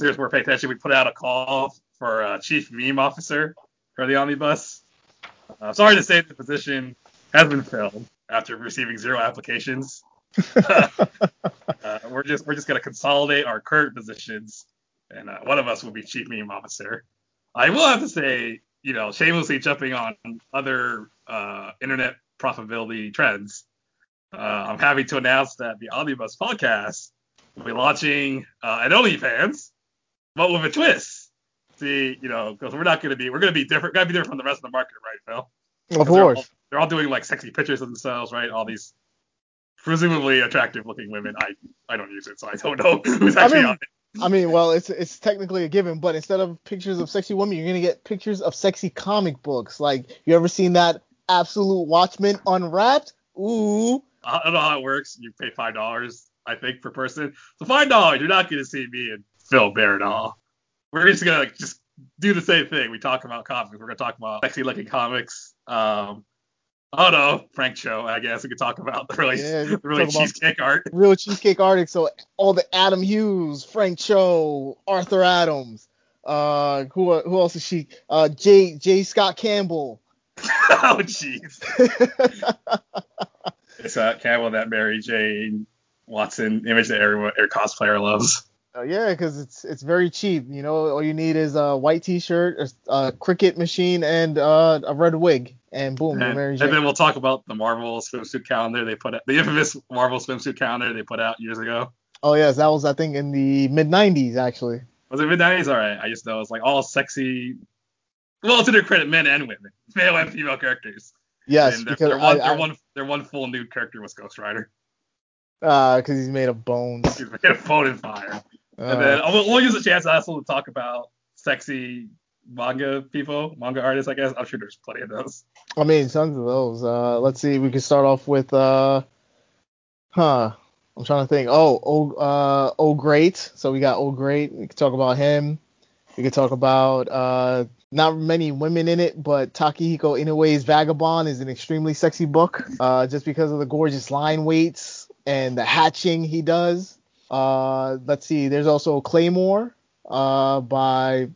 listeners were paying attention, we put out a call for uh, chief meme officer for the omnibus. Uh, sorry to say the position has been filled after receiving zero applications. uh, we're just we're just gonna consolidate our current positions, and uh, one of us will be chief meme officer. I will have to say, you know, shamelessly jumping on other uh, internet profitability trends. Uh, I'm happy to announce that the Omnibus podcast will be launching uh, at OnlyFans, but with a twist. See, you know, because we're not going to be, we're going to be different, got to be different from the rest of the market, right, Phil? Of They're all, course. they're all doing like sexy pictures of themselves, right? All these presumably attractive looking women. I I don't use it, so I don't know who's I actually mean- on it. I mean, well, it's it's technically a given, but instead of pictures of sexy women, you're gonna get pictures of sexy comic books. Like, you ever seen that Absolute Watchmen Unwrapped? Ooh. I don't know how it works. You pay five dollars, I think, per person. So five dollars, you're not going to see me and Phil Baradol. We're just gonna like, just do the same thing. We talk about comics. We're gonna talk about sexy looking comics. Um, I don't know, Frank Cho. I guess we could talk about the really, Yeah, the really cheesecake art. Real cheesecake artists. So all the Adam Hughes, Frank Cho, Arthur Adams. Uh, who who else is she? Uh, J J Scott Campbell. oh jeez. It's uh, Campbell that Mary Jane Watson image that everyone, every cosplayer loves. Uh, yeah, because it's it's very cheap. You know, all you need is a white T-shirt, a, a Cricut machine, and uh, a red wig, and boom, you're And, and then we'll talk about the Marvel swimsuit calendar they put out, the infamous Marvel swimsuit calendar they put out years ago. Oh yes, that was I think in the mid '90s actually. Was it mid 90s? All right. I just know it's like all sexy. Well, to their credit, men and women, male and female characters. Yes, their, because their one, I- their I- one, their one full nude character was Ghost Rider. uh, 'cause he's made of bones. He's made of bone and fire. Uh, and then we'll, we'll use a chance also to talk about sexy manga people, manga artists. I guess I'm sure there's plenty of those. I mean, tons of those. Uh, let's see, we can start off with uh, huh. I'm trying to think. Oh, oh, uh, oh, great. So we got oh, great. We could talk about him. We could talk about uh, not many women in it, but Takehiko Inoue's Vagabond is an extremely sexy book. Uh, just because of the gorgeous line weights and the hatching he does. Uh, let's see. There's also Claymore. Uh, by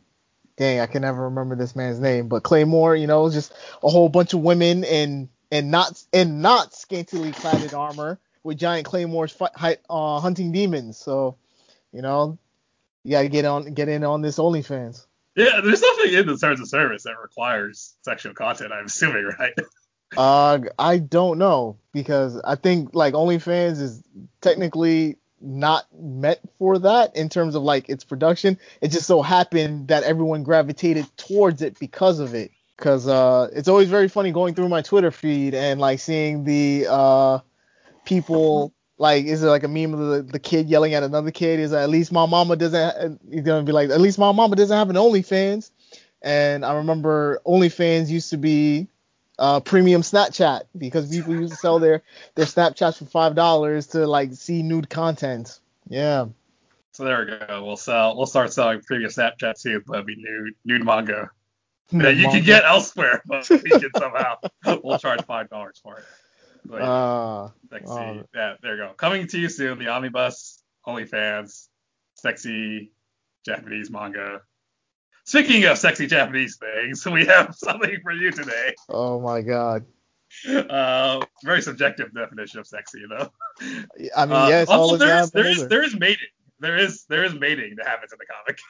dang, I can never remember this man's name, but Claymore, you know, just a whole bunch of women in and not in not scantily clad armor with giant claymores fight, uh, hunting demons. So, you know, you gotta get on get in on this OnlyFans. Yeah, there's nothing in the terms of service that requires sexual content. I'm assuming, right? Uh, I don't know because I think like OnlyFans is technically not meant for that in terms of like its production. It just so happened that everyone gravitated towards it because of it. Cause uh, it's always very funny going through my Twitter feed and like seeing the uh people like is it like a meme of the, the kid yelling at another kid is at least my mama doesn't he's gonna be like at least my mama doesn't have an OnlyFans and I remember OnlyFans used to be uh, premium Snapchat because people used to sell their their Snapchats for five dollars to like see nude content. Yeah. So there we go. We'll sell. We'll start selling previous Snapchat too, but be nude, nude manga that you Manga. can get elsewhere, but we can somehow. we'll charge five dollars for it. But, yeah, Uh, sexy. oh. Yeah, there you go. Coming to you soon. The Omnibus, OnlyFans, sexy Japanese manga. Speaking of sexy Japanese things, we have something for you today. oh my god. Uh, very subjective definition of sexy, you know. I mean, Uh, yes, all the there is there is there is mating. There is there is mating that happens in the comic.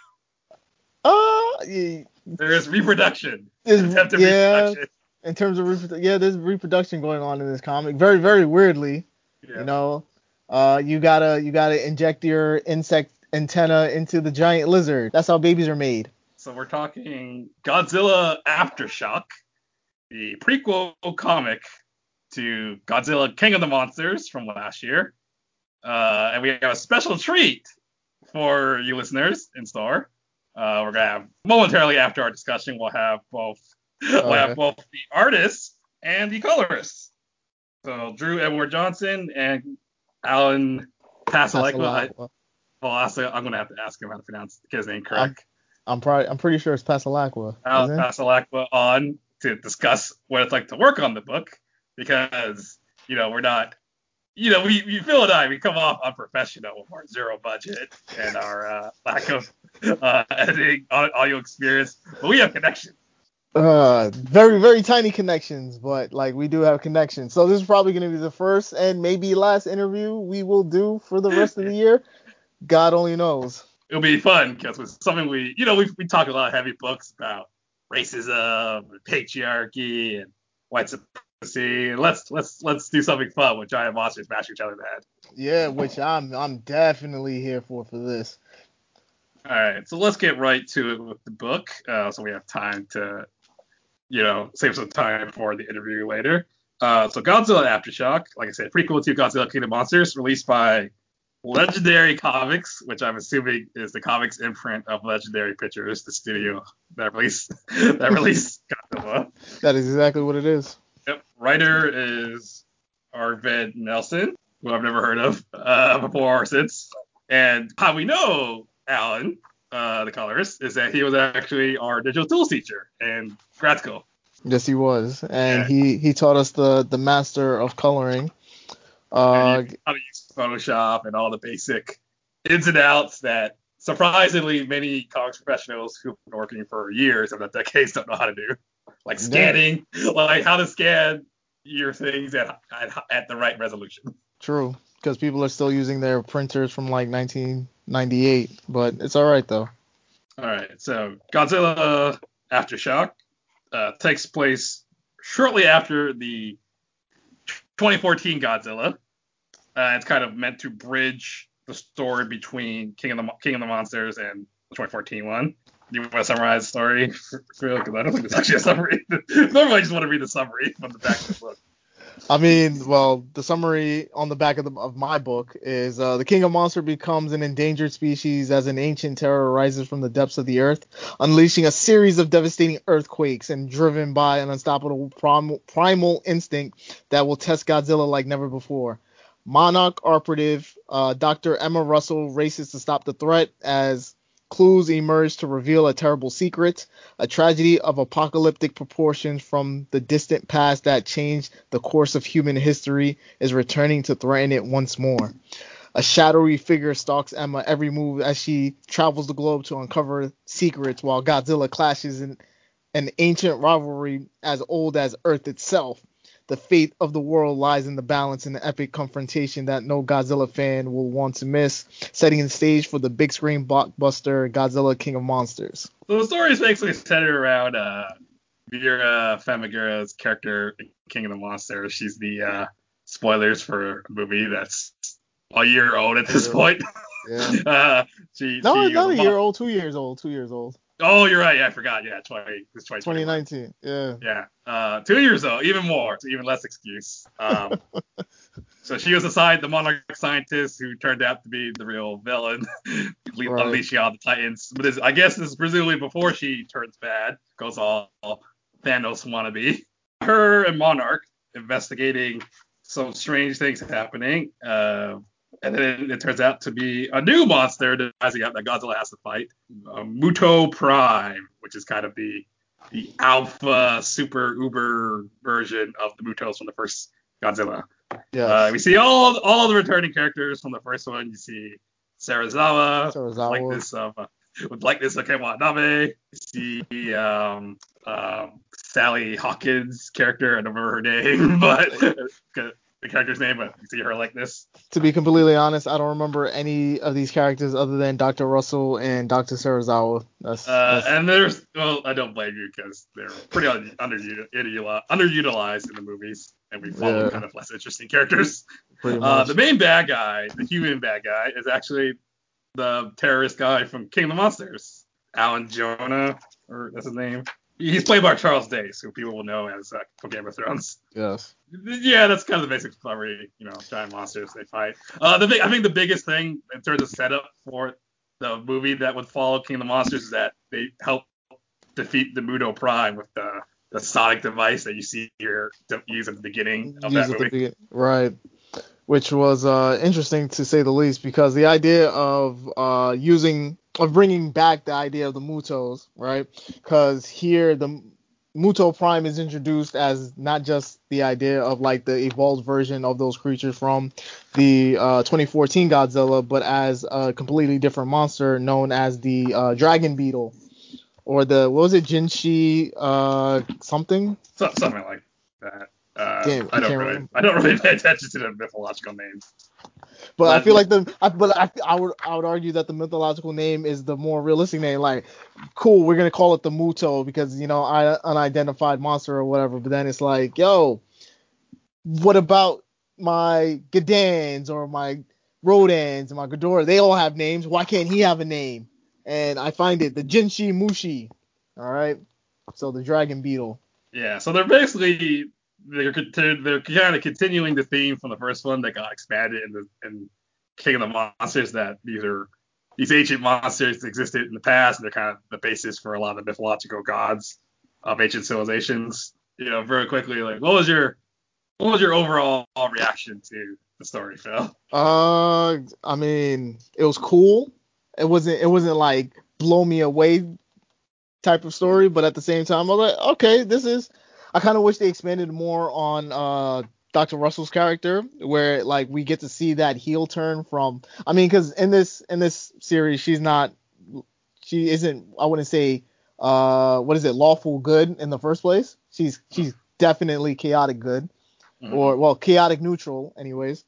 Uh, yeah, There is reproduction. Attempted yeah, reproduction. in terms of reprodu- yeah, there's reproduction going on in this comic. Very, very weirdly. Yeah. You know, uh, you gotta you gotta inject your insect antenna into the giant lizard. That's how babies are made. So we're talking Godzilla Aftershock, the prequel comic to Godzilla King of the Monsters from last year. Uh, and we have a special treat for you listeners in store. Uh, we're gonna have momentarily after our discussion, we'll have both we'll have both the artists and the colorists. So Drew Edward Johnson and Allen Passalaqua. Well, also, I'm gonna have to ask him how to pronounce his name correct. I'm probably I'm pretty sure it's Passalaqua. Al it? Passalaqua on to discuss what it's like to work on the book because you know we're not you know, we, we Phil and I, we come off unprofessional with our zero budget and our uh, lack of uh, editing audio experience, but we have connections. Uh, very very tiny connections, but like we do have connections. So this is probably going to be the first and maybe last interview we will do for the rest of the year. God only knows. It'll be fun because it's something we, you know, we we talk a lot of heavy books about racism, and patriarchy, and white supremacy. And let's let's let's do something fun with giant monsters bashing each other in the head. Yeah, which I'm I'm definitely here for for this. All right, so let's get right to it with the book, uh, so we have time to, you know, save some time for the interview later. Uh, so Godzilla Aftershock, like I said, prequel to Godzilla King of Monsters, released by Legendary Comics, which I'm assuming is the comics imprint of Legendary Pictures, the studio that released that released Godzilla. That is exactly what it is. Yep. Writer is Arvid Nelson, who I've never heard of uh, before or since. And how we know Allen, uh, the colorist, is that he was actually our digital tools teacher in grad school. Yes, he was, and yeah. he he taught us the the master of coloring. Uh, how to Photoshop and all the basic ins and outs that surprisingly many comics professionals who've been working for years and decades don't know how to do. Like scanning, yeah. like how to scan your things at, at, at the right resolution. True, because people are still using their printers from like 1998, but it's all right though. All right, so Godzilla Aftershock uh, takes place shortly after the 2014 Godzilla. Uh, it's kind of meant to bridge the story between King of the King of the Monsters and the 2014 one. Do you want to summarize the story? Because I don't think there's actually a summary. Normally, I just want to read the summary from the back of the book. I mean, well, the summary on the back of, the, of my book is uh, the king of monster becomes an endangered species as an ancient terror rises from the depths of the earth, unleashing a series of devastating earthquakes and driven by an unstoppable primal, primal instinct that will test Godzilla like never before. Monarch operative uh, Dr. Emma Russell races to stop the threat as clues emerge to reveal a terrible secret, a tragedy of apocalyptic proportions from the distant past that changed the course of human history is returning to threaten it once more. A shadowy figure stalks Emma every move as she travels the globe to uncover secrets while Godzilla clashes in an ancient rivalry as old as Earth itself the fate of the world lies in the balance in the epic confrontation that no Godzilla fan will want to miss, setting the stage for the big screen blockbuster Godzilla King of Monsters. So the story is basically centered around uh, Vera Farmiga's character King of the Monsters. She's the uh, spoilers for a movie that's a year old at this point. Yeah. uh, she, no, she not a year old, two years old, two years old. Oh, you're right. Yeah, I forgot. Yeah, 20, it's 2019. Yeah. Yeah. Uh, two years though, even more, so even less excuse. Um, so she was assigned the monarch scientist who turned out to be the real villain, right. unleashing all the titans. But this, I guess this is presumably before she turns bad, goes all Thanos wannabe. Her and Monarch investigating some strange things happening. Uh, and then it, it, turns out to be a new monster that Godzilla has to fight, uh, Muto Prime, which is kind of the the alpha super uber version of the Mutos from the first Godzilla. Yeah. Uh, we see all all the returning characters from the first one. You see Serizawa, Serizawa. like this um, with like this okay Watanabe. You see um, um, Sally Hawkins character. I don't remember her name, but the character's name, but you see her like this. To be completely honest, I don't remember any of these characters other than Dr. Russell and Dr. Serizawa. That's, uh, that's... And there's, well, I don't blame you because they're pretty underutilized, underutilized in the movies, and we follow yeah. kind of less interesting characters. Uh, the main bad guy, the human bad guy, is actually the terrorist guy from King of the Monsters, Alan Jonah, or that's his name. He's played by Charles Dance, who people will know as uh, from Game of Thrones. Yes. Yeah, that's kind of the basic summary. You know, giant monsters they fight. Uh, the big, I think the biggest thing in terms of setup for the movie that would follow King of the Monsters is that they help defeat the Muto Prime with the the sonic device that you see here use at the beginning of that movie. right. Which was uh, interesting to say the least because the idea of uh, using of bringing back the idea of the Mutos, right? Because here the Muto Prime is introduced as not just the idea of like the evolved version of those creatures from the uh, 2014 Godzilla, but as a completely different monster known as the uh, Dragon Beetle, or the what was it, Jinshi uh, something? So, something like that. Uh, Damn, I don't really, remember. I don't really pay attention to the mythological names. But I Let- feel like the, I, but I, I would, I would argue that the mythological name is the more realistic name. Like, cool, we're gonna call it the Muto because you know, I unidentified monster or whatever. But then it's like, yo, what about my Gadans or my Rodans and my Ghidorah? They all have names. Why can't he have a name? And I find it the Jinshin Mushi. All right. So the Dragon Beetle. Yeah, so they're basically they're they're kind of continuing the theme from the first one that got expanded in the in King of the Monsters that these are these ancient monsters existed in the past and they're kind of the basis for a lot of the mythological gods of ancient civilizations. You know, very quickly, like what was your what was your overall reaction to the story, Phil? Uh, I mean, it was cool. It wasn't. It wasn't like blow me away type of story, but at the same time, I was like, okay, this is. I kind of wish they expanded more on uh Dr. Russell's character, where like we get to see that heel turn from. I mean, because in this in this series, she's not. She isn't. I wouldn't say. Uh, what is it? Lawful good in the first place. She's she's definitely chaotic good Mhm. or well chaotic neutral anyways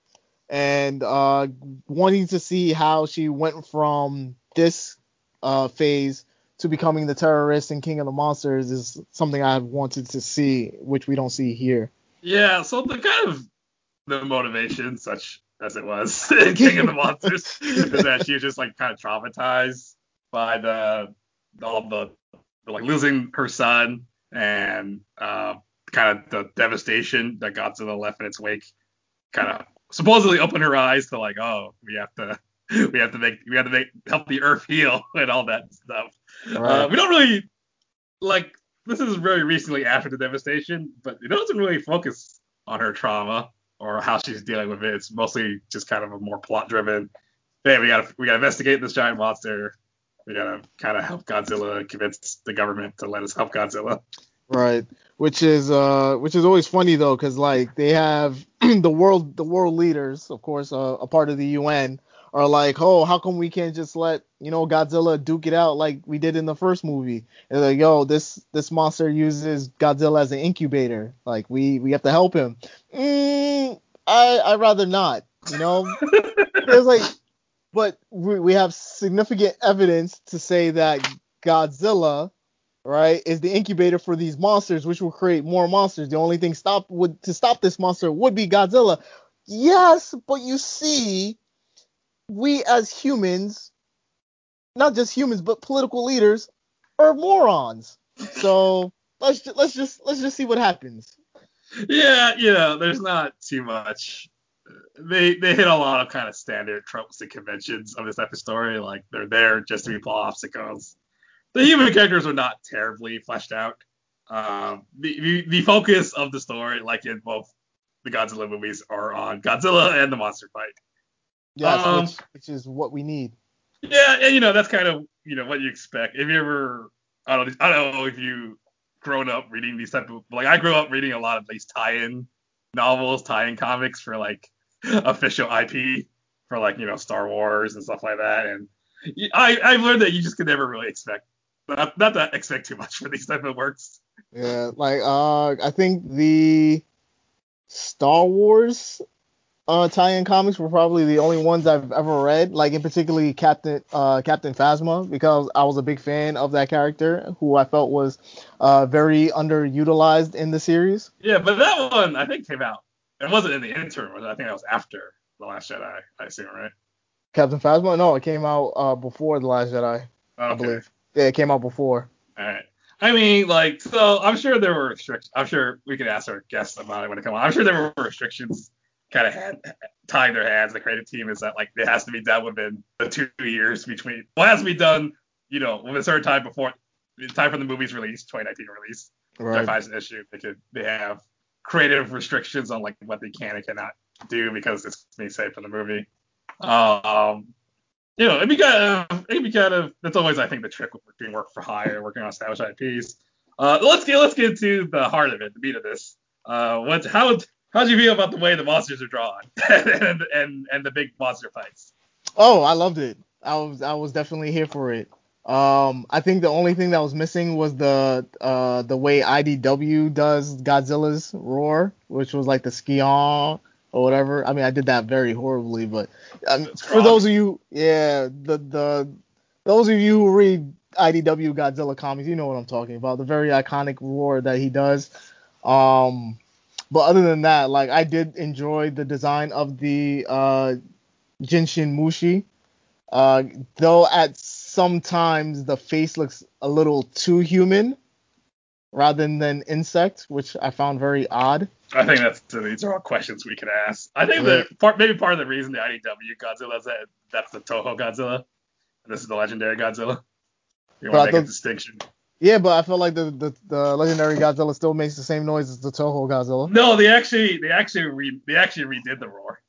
and uh wanting to see how she went from this uh phase to becoming the terrorist and king of the monsters is something i wanted to see which we don't see here Yeah, so the kind of the motivation, such as it was in King of the Monsters, is that she was just like kind of traumatized by the all the like losing her son and uh, kind of the devastation that Godzilla left in its wake. Kind of supposedly opened her eyes to like, oh, we have to. We have to make we have to make help the Earth heal and all that stuff. Uh, we don't really like this is very recently after the devastation, but it doesn't really focus on her trauma or how she's dealing with it. It's mostly just kind of a more plot driven. Hey, we gotta we gotta investigate this giant monster. We gotta kind of help Godzilla convince the government to let us help Godzilla. right which is uh which is always funny though because like they have the world the world leaders of course uh, a part of the un are like oh how come we can't just let you know godzilla duke it out like we did in the first movie and they're like yo this this monster uses godzilla as an incubator like we we have to help him mm, i i'd rather not you know it's like but we, we have significant evidence to say that godzilla right, is the incubator for these monsters, which will create more monsters. The only thing stop would to stop this monster would be Godzilla. Yes, but you see, we as humans, not just humans, but political leaders, are morons. So let's ju- let's just let's just see what happens. Yeah, you know, there's not too much. They they hit a lot of kind of standard tropes and conventions of this type of story. Like they're there just to be plot obstacles. The human characters are not terribly fleshed out. Um, the, the the focus of the story, like in both the Godzilla movies, are on Godzilla and the monster fight. Yes, Um, which, which is what we need. Yeah, and you know that's kind of you know what you expect. If you ever, I don't, I don't know if you grown up reading these type of like I grew up reading a lot of these tie-in novels, tie-in comics for like official IP for like you know Star Wars and stuff like that. And I I've learned that you just can never really expect not, not to expect too much for these type of works. Yeah, like uh, I think the Star Wars uh tie-in comics were probably the only ones I've ever read. Like in particularly Captain uh Captain Phasma because I was a big fan of that character who I felt was uh very underutilized in the series. Yeah, but that one I think came out. It wasn't in the interim. I think that was after the Last Jedi. I assume, right? Captain Phasma? No, it came out uh before the Last Jedi, Okay. I believe. Yeah, it came out before. All right. I mean, like, so I'm sure there were restrictions. I'm sure we could ask our guests about it when it come on. I'm sure there were restrictions kind of had tying their hands. The creative team is that like it has to be done within the two years between. Well, it has to be done, you know, with a certain time before the time for the movie's release, 2019 release. Which I Right. find is an issue. They could they have creative restrictions on like what they can and cannot do because it's being saved for the movie. Um, you know, it'd be kind of it'd be kind of that's always I think the trick with doing work for hire, working on established IPs. Uh, let's get let's get to the heart of it, the meat of this. Uh, what how how'd you feel about the way the monsters are drawn and, and and the big monster fights? Oh, I loved it. I was I was definitely here for it. Um, I think the only thing that was missing was the uh the way IDW does Godzilla's roar, which was like the skion or whatever. I mean, I did that very horribly, but um, for those of you, yeah, the the those of you who read IDW Godzilla comics, you know what I'm talking about. The very iconic roar that he does. Um, but other than that, like I did enjoy the design of the uh Jinshin Mushi. Uh, though at sometimes the face looks a little too human rather than insect, which I found very odd. I think that's these are all questions we could ask. I think yeah. that part maybe part of the reason the IDW Godzilla is that that's the Toho Godzilla, and this is the legendary Godzilla. You want to make thought, a distinction. Yeah, but I feel like the, the, the legendary Godzilla still makes the same noise as the Toho Godzilla. No, they actually they actually re, they actually redid the roar.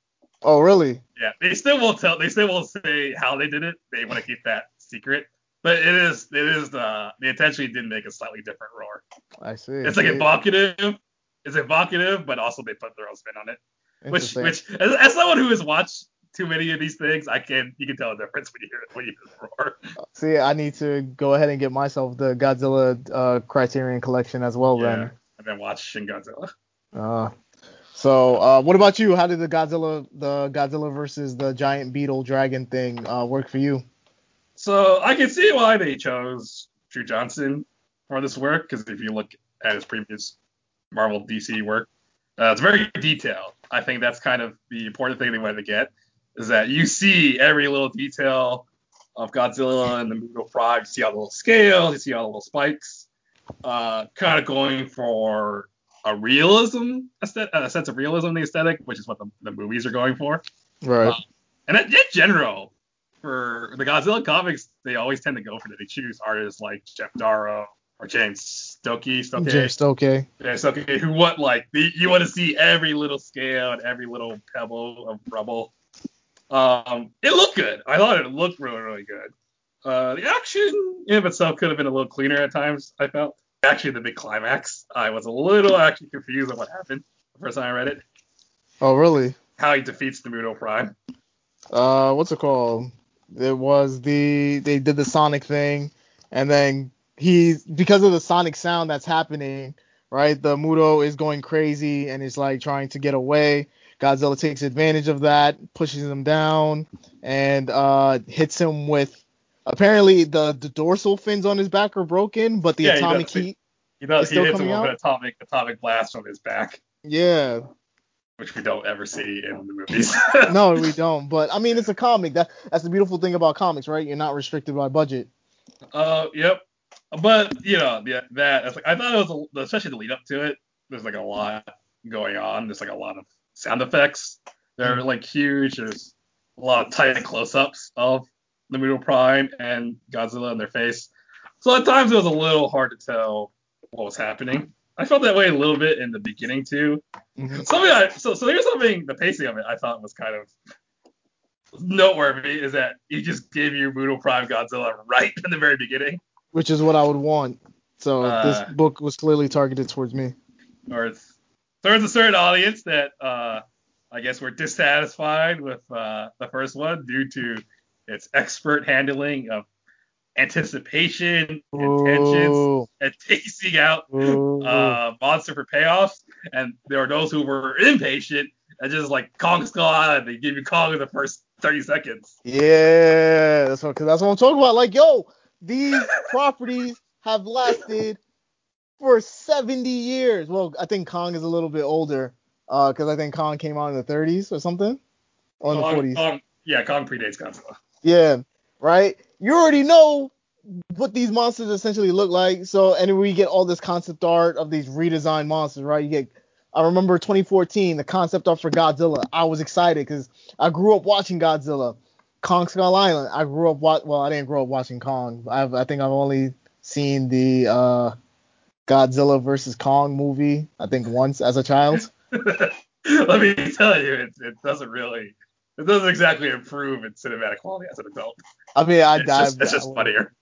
Oh really? Yeah, they still won't tell. They still won't say how they did it. They want to keep that secret. But it is it is the they intentionally did make a slightly different roar. I see. It's like evocative. It's evocative, but also they put their own spin on it. Which which as, as someone who has watched too many of these things, I can you can tell the difference when you hear when you hear the roar. See, I need to go ahead and get myself the Godzilla uh, Criterion collection as well yeah, then. And then watch Shin Godzilla. Uh, so, uh, what about you? How did the Godzilla, the Godzilla versus the giant beetle dragon thing uh, work for you? So I can see why they chose Drew Johnson for this work because if you look at his previous Marvel DC work, uh, it's very detailed. I think that's kind of the important thing they wanted to get is that you see every little detail of Godzilla and the Muto Prime. You see all the little scales, you see all the little spikes, uh, kind of going for a realism, a sense of realism in the aesthetic, which is what the, the movies are going for. Right. Uh, and in general, for the Godzilla comics, they always tend to go for that. They choose artists like Geof Darrow or James Stokoe. Stokoe. James Stokoe. Yeah, Stokoe. Who want like the, you want to see every little scale and every little pebble of rubble. Um, it looked good. I thought it looked really really good. Uh, the action in of itself could have been a little cleaner at times. I felt actually the big climax. I was a little actually confused on what happened the first time I read it. Oh really? How he defeats the Muto Prime. Uh, what's it called? It was the they did the Sonic thing, and then he's because of the Sonic sound that's happening, right? The Muto is going crazy and is like trying to get away. Godzilla takes advantage of that, pushes him down, and uh, hits him with. Apparently, the, the dorsal fins on his back are broken, but the yeah, atomic he heat. He does. He hits him with an atomic atomic blast on his back. Yeah, which we don't ever see in the movies. no, we don't. But I mean, it's a comic. That that's the beautiful thing about comics, right? You're not restricted by budget. Uh, yep. But you know, yeah, that like, I thought it was a, especially the lead up to it. There's like a lot going on. There's like a lot of sound effects. They're like huge. There's a lot of tight close-ups of the Muto Prime and Godzilla in their face. So at times it was a little hard to tell what was happening. I felt that way a little bit in the beginning too. Mm-hmm. Something I, so so here's something the pacing of it I thought was kind of noteworthy is that he just gave you Muto Prime Godzilla right in the very beginning. Which is what I would want. So uh, this book was clearly targeted towards me. Or it's there's a certain audience that uh, I guess were dissatisfied with uh, the first one due to its expert handling of anticipation and tensions and tasting out uh, monster for payoffs. And there are those who were impatient and just like Kong Skull Island, they give you Kong in the first 30 seconds. Yeah, that's what, cause that's what I'm talking about. Like, yo, these properties have lasted for 70 years. Well, I think Kong is a little bit older, uh, because I think Kong came out in the 30s or something, or in Kong, the 40s. Kong, yeah, Kong predates Godzilla. Yeah, right? You already know what these monsters essentially look like. So, and we get all this concept art of these redesigned monsters, right? You get, I remember 2014, the concept art for Godzilla. I was excited because I grew up watching Godzilla. Kong Skull Island. I grew up wa- well, I didn't grow up watching Kong. I've, I think I've only seen the uh, Godzilla versus Kong movie. I think once as a child. Let me tell you, it, it doesn't really it doesn't exactly improve in cinematic quality as an adult. I mean, I, it's, just, it's just funnier.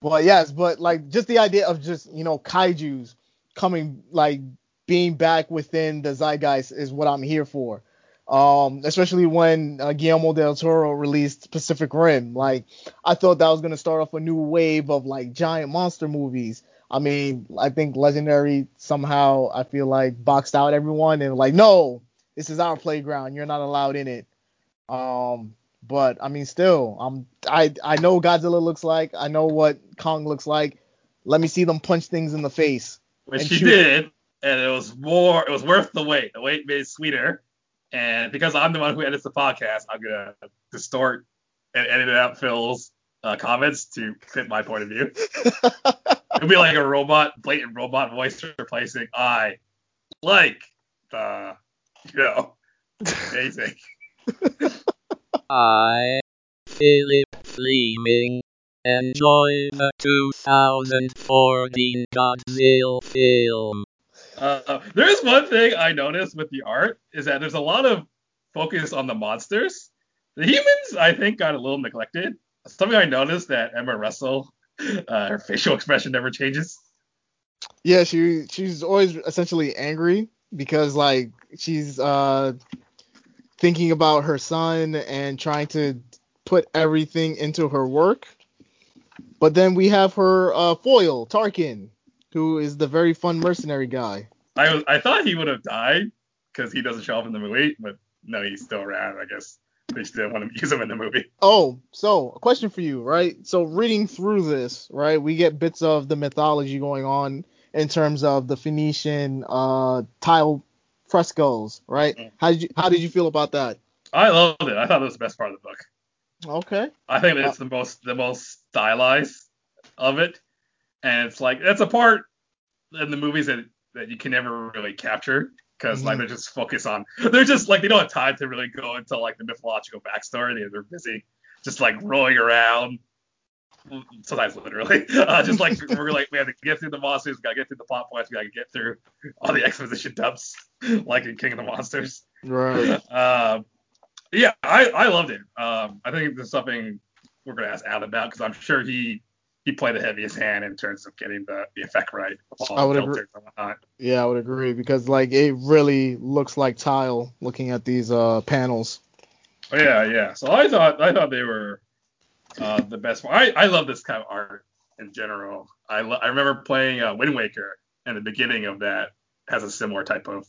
But yes, but like just the idea of just you know kaiju's coming like being back within the zeitgeist is what I'm here for. Um, especially when uh, Guillermo del Toro released Pacific Rim, like I thought that was gonna start off a new wave of like giant monster movies. I mean, I think Legendary somehow I feel like boxed out everyone and like no, this is our playground. You're not allowed in it. Um, but I mean, still, I'm I I know Godzilla looks like. I know what Kong looks like. Let me see them punch things in the face. Which she shoot- did, and it was more. It was worth the wait. The wait made it sweeter. And because I'm the one who edits the podcast, I'm gonna distort and edit out Phil's uh, comments to fit my point of view. It'll be like a robot, blatant robot voice replacing I like the, you know, amazing. I, Philip Fleming, enjoy the 2014 Godzilla film. Uh, there is one thing I noticed with the art is that there's a lot of focus on the monsters. The humans, I think, got a little neglected. Something I noticed that Emma Russell, uh, her facial expression never changes. Yeah, she she's always essentially angry because like she's uh thinking about her son and trying to put everything into her work. But then we have her uh foil, Tarkin, who is the very fun mercenary guy. I was, I thought he would have died because he doesn't show up in the movie, but no, he's still around. I guess they still want to use him in the movie. Oh, so a question for you, right? So reading through this, right, we get bits of the mythology going on in terms of the Phoenician uh tile frescoes, right? Mm. How did you how did you feel about that? I loved it. I thought it was the best part of the book. Okay. I think that it's the most the most stylized of it, and it's like that's a part in the movies that that you can never really capture because like Mhm. they're just focused on they're just like they don't have time to really go into like the mythological backstory. They- They're busy just like rolling around. Sometimes literally, uh, just like we're like we have to get through the monsters, we gotta get through the plot points, we gotta get through all the exposition dumps, like in King of the Monsters. Right. Um, yeah, I, I loved it. Um, I think there's something we're gonna ask Adam about because I'm sure he he played the heaviest hand in terms of getting the, the effect right. I would agree. filters and whatnot. Yeah, I would agree because like it really looks like tile looking at these uh panels. Oh, yeah, yeah. So I thought I thought they were uh, the best one. I, I love this kind of art in general. I lo- I remember playing uh, Wind Waker, and the beginning of that has a similar type of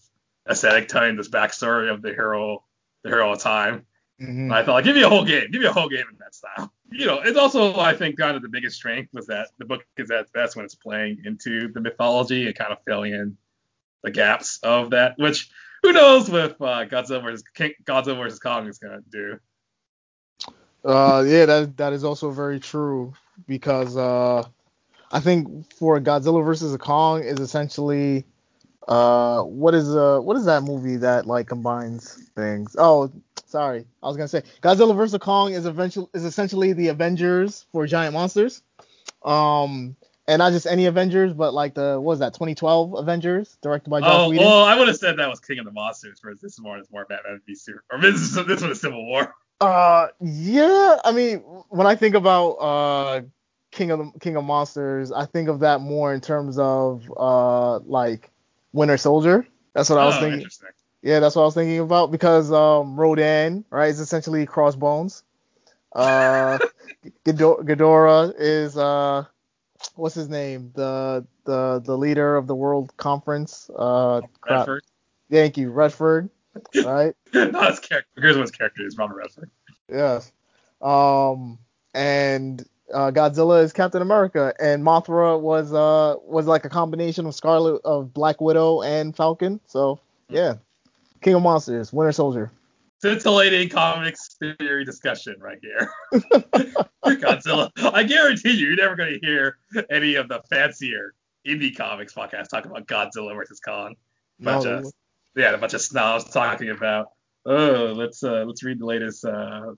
aesthetic, telling this backstory of the hero, the hero of time. Mhm. And I thought, give me a whole game, give me a whole game in that style. You know, it's also I think kind of the biggest strength was that the book is at its best when it's playing into the mythology and kind of filling in the gaps of that, which who knows with uh, Godzilla versus King, Godzilla versus Kong is gonna do. Uh, yeah, that that is also very true because uh, I think for Godzilla versus Kong is essentially uh, what is uh what is that movie that like combines things? Oh, sorry, I was gonna say Godzilla versus Kong is eventually is essentially the Avengers for giant monsters. Um, and not just any Avengers, but like the what was that 2012 Avengers directed by Joss Oh, Whedon. well, I would have said that was King of the Monsters, whereas this is more Batman v Super, or this is this one is Civil War. Uh, yeah. I mean, when I think about uh King of the King of Monsters, I think of that more in terms of uh like Winter Soldier. That's what I was oh, thinking. Yeah, that's what I was thinking about because um Rodan, right, is essentially crossbones. Uh, Ghidor- Ghidorah is uh what's his name? The the the leader of the World Conference. Uh. Redford. Thank you, Redford. Right. Not his character. Here's what his character is, Robert Redford. Yes. Um, and uh, Godzilla is Captain America, and Mothra was uh was like a combination of Scarlet of Black Widow and Falcon. So yeah, King of Monsters, Winter Soldier. Scintillating comics theory discussion right here. Godzilla. I guarantee you, you're never going to hear any of the fancier indie comics podcasts talking about Godzilla versus Kong. Bunch No, of, yeah, a bunch of snobs talking about, oh, let's uh, let's read the latest. Uh,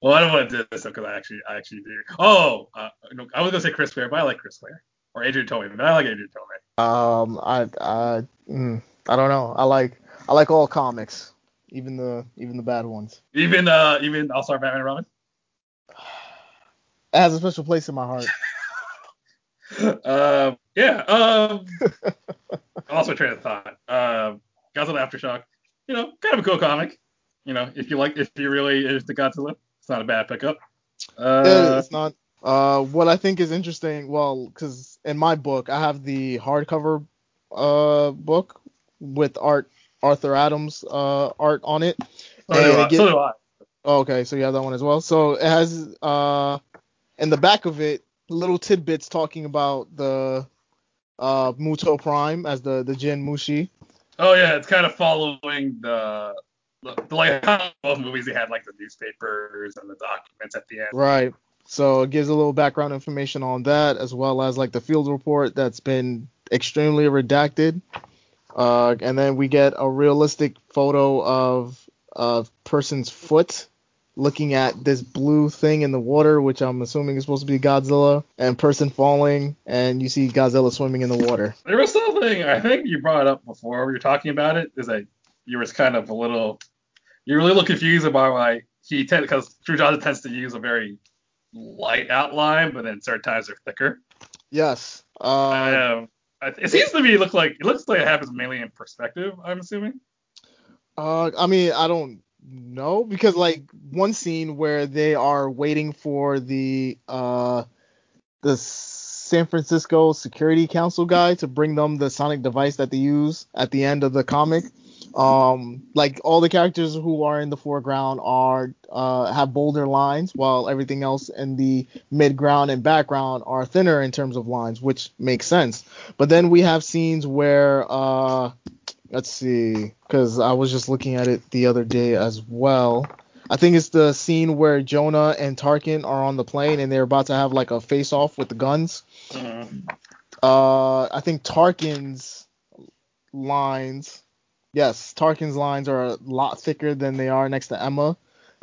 well, I don't want to do this because I actually I actually do. Oh, uh, no, I was gonna say Chris Ware, but I like Chris Ware or Adrian Tomine, but I like Adrian Tomine. um, I I mm, I don't know. I like I like all comics, even the even the bad ones. Even uh even All Star Batman and Robin. It has a special place in my heart. um, yeah. Um, also, train of thought. Um, Godzilla Aftershock. You know, kind of a cool comic. You know, if you like, if you really into Godzilla, it's not a bad pickup. Uh, Yeah, it's not. Uh, what I think is interesting, well, because in my book I have the hardcover uh book with art Arthur Adams uh art on it. so, do I, it so. Oh, okay, so you have that one as well. So it has uh in the back of it little tidbits talking about the uh Muto Prime as the the Jin Mushi. Oh yeah, it's kind of following the, the, the like how both movies they had like the newspapers and the documents at the end. Right. So it gives a little background information on that as well as like the field report that's been extremely redacted. Uh, and then we get a realistic photo of a person's foot looking at this blue thing in the water, which I'm assuming is supposed to be Godzilla, and person falling, and you see Godzilla swimming in the water. There was something I think you brought up before we were talking about it. Is that you was kind of a little, you're a little confused about why he tends because Drew Johnson tends to use a very light outline, but then certain times they're thicker. Yes. Uh, um, it seems to me look like it looks like it happens mainly in perspective. I'm assuming. Uh, I mean, I don't know because like one scene where they are waiting for the uh the San Francisco Security Council guy to bring them the sonic device that they use at the end of the comic. Um, like all the characters who are in the foreground are uh have bolder lines, while everything else in the midground and background are thinner in terms of lines, which makes sense. But then we have scenes where uh let's see, because I was just looking at it the other day as well. I think it's the scene where Jonah and Tarkin are on the plane and they're about to have like a face off with the guns. Uh, I think Tarkin's lines, yes, Tarkin's lines are a lot thicker than they are next to Emma,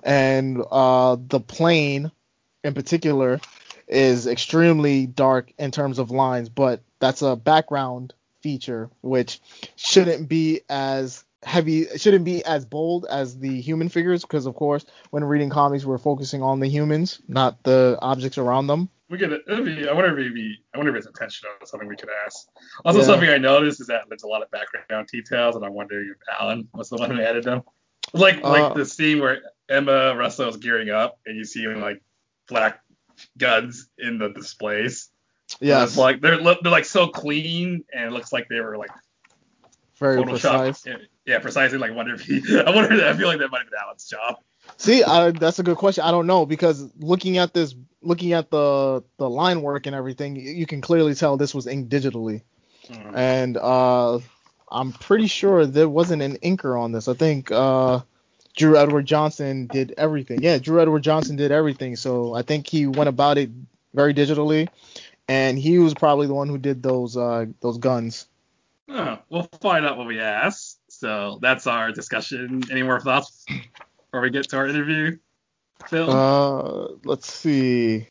and uh, the plane in particular is extremely dark in terms of lines, but that's a background feature which shouldn't be as heavy shouldn't be as bold as the human figures because of course when reading comics we're focusing on the humans not the objects around them We could. It'd be, I wonder if maybe. I wonder if it's intentional. Something we could ask. Also, Yeah. something I noticed is that there's a lot of background details, and I'm wondering if Allen was the one who added them. Like Uh, like the scene where Emma Russell is gearing up, and you see like black guns in the displays. Yes It's like they're they're like so clean, and it looks like they were like very Photoshop. precise Yeah, yeah, precisely. Like wonder if he. I wonder. if I feel like that might have been Allen's job. See uh, that's a good question. I don't know because looking at this looking at the the line work and everything you, you can clearly tell this was inked digitally. Mm. and uh i'm pretty sure there wasn't an inker on this. I think uh drew edward johnson did everything. Yeah drew edward johnson did everything. So i think he went about it very digitally and he was probably the one who did those uh those guns. Oh, we'll find out when we ask. So that's our discussion. Any more thoughts before we get to our interview? Phil? uh let's see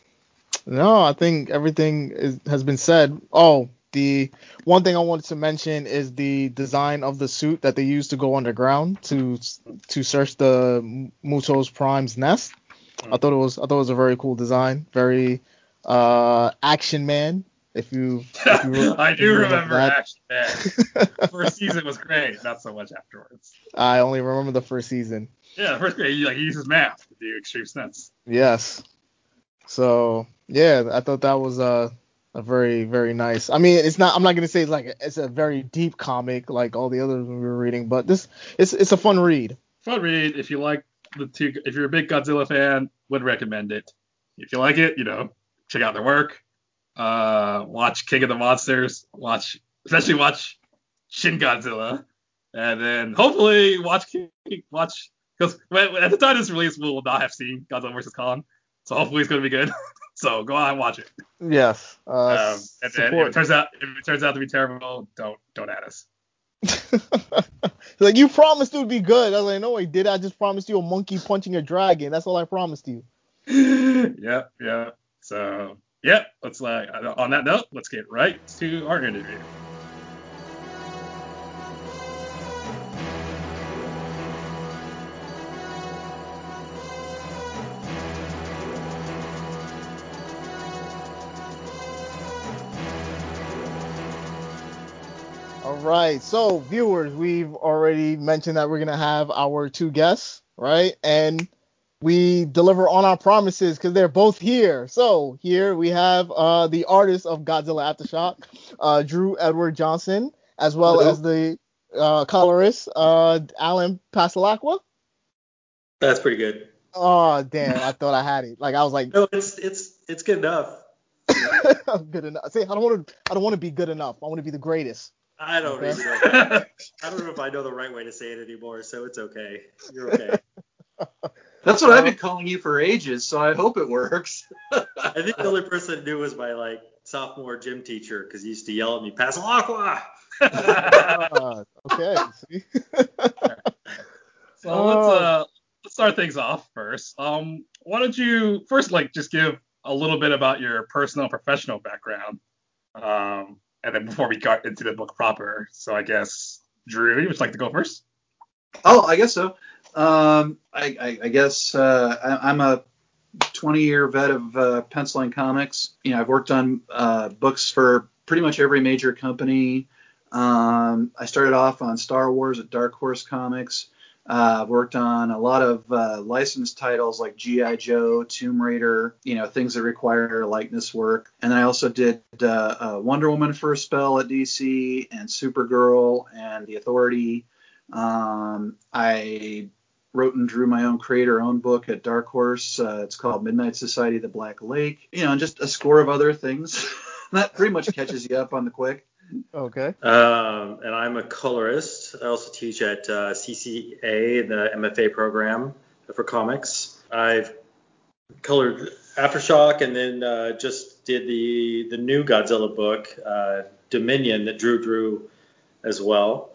no i think everything is, has been said oh the one thing i wanted to mention is the design of the suit that they used to go underground to to search the muto's prime's nest I thought it was I thought it was a very cool design, very uh action man. If you, if you I do remember that. Action Man. First season was great, not so much afterwards. I only remember the first season. Yeah, first grade, he, like he uses math to do extreme stunts. Yes. So yeah, I thought that was uh, a very very nice. I mean, it's not. I'm not gonna say it's like it's a very deep comic like all the others we were reading, but this it's it's a fun read. Fun read. If you like the two, if you're a big Godzilla fan, would recommend it. If you like it, you know, check out their work. Uh, watch King of the Monsters. Watch, especially watch Shin Godzilla, and then hopefully watch King, watch because at the time of this release we will not have seen Godzilla vs Kong, so hopefully it's gonna be good. so go out and watch it. Yes. Uh, Um, and then if it turns out if it turns out to be terrible, don't don't add us. like you promised it would be good. I was like, no, I did. I just promised you a monkey punching a dragon. That's all I promised you. yep, yep. So, yep. Let's like on that note, let's get right to our interview. Right. So, viewers, we've already mentioned that we're going to have our two guests, right? And we deliver on our promises because they're both here. So, here we have uh, the artist of Godzilla Aftershock, uh, Drew Edward Johnson, as well Hello. as the uh, colorist, uh, Allen Passalaqua. That's pretty good. Oh, damn. I thought I had it. Like, I was like, No, it's it's it's good enough. good enough. See, I don't want to. I don't want to be good enough. I want to be the greatest. I don't Okay. even know. I don't know if I know the right way to say it anymore, so it's okay. You're okay. That's what I've been calling you for ages, so I hope it works. I think the only person that knew was my like sophomore gym teacher because he used to yell at me, "Pass aqua." Uh, okay. See? So let's uh let's start things off first. Um, why don't you first like just give a little bit about your personal professional background, um, and then before we got into the book proper. So I guess Drew, you would like to go first? Oh, I guess so. Um, I, I, I guess uh, I, I'm a 20 year vet of uh, penciling comics. You know, I've worked on uh, books for pretty much every major company. Um, I started off on Star Wars at Dark Horse Comics. Uh, I've worked on a lot of uh, licensed titles like G.I. Joe, Tomb Raider, you know, things that require likeness work. And then I also did uh, uh, Wonder Woman for a spell at DC, and Supergirl, and The Authority. Um, I wrote and drew my own creator own book at Dark Horse. Uh, it's called Midnight Society the Black Lake. You know, and just a score of other things. that pretty much catches you up on the quick. Okay. Um, and I'm a colorist. I also teach at uh, CCA, the MFA program for comics. I've colored Aftershock and then uh, just did the the new Godzilla book, uh, Dominion, that Drew drew as well.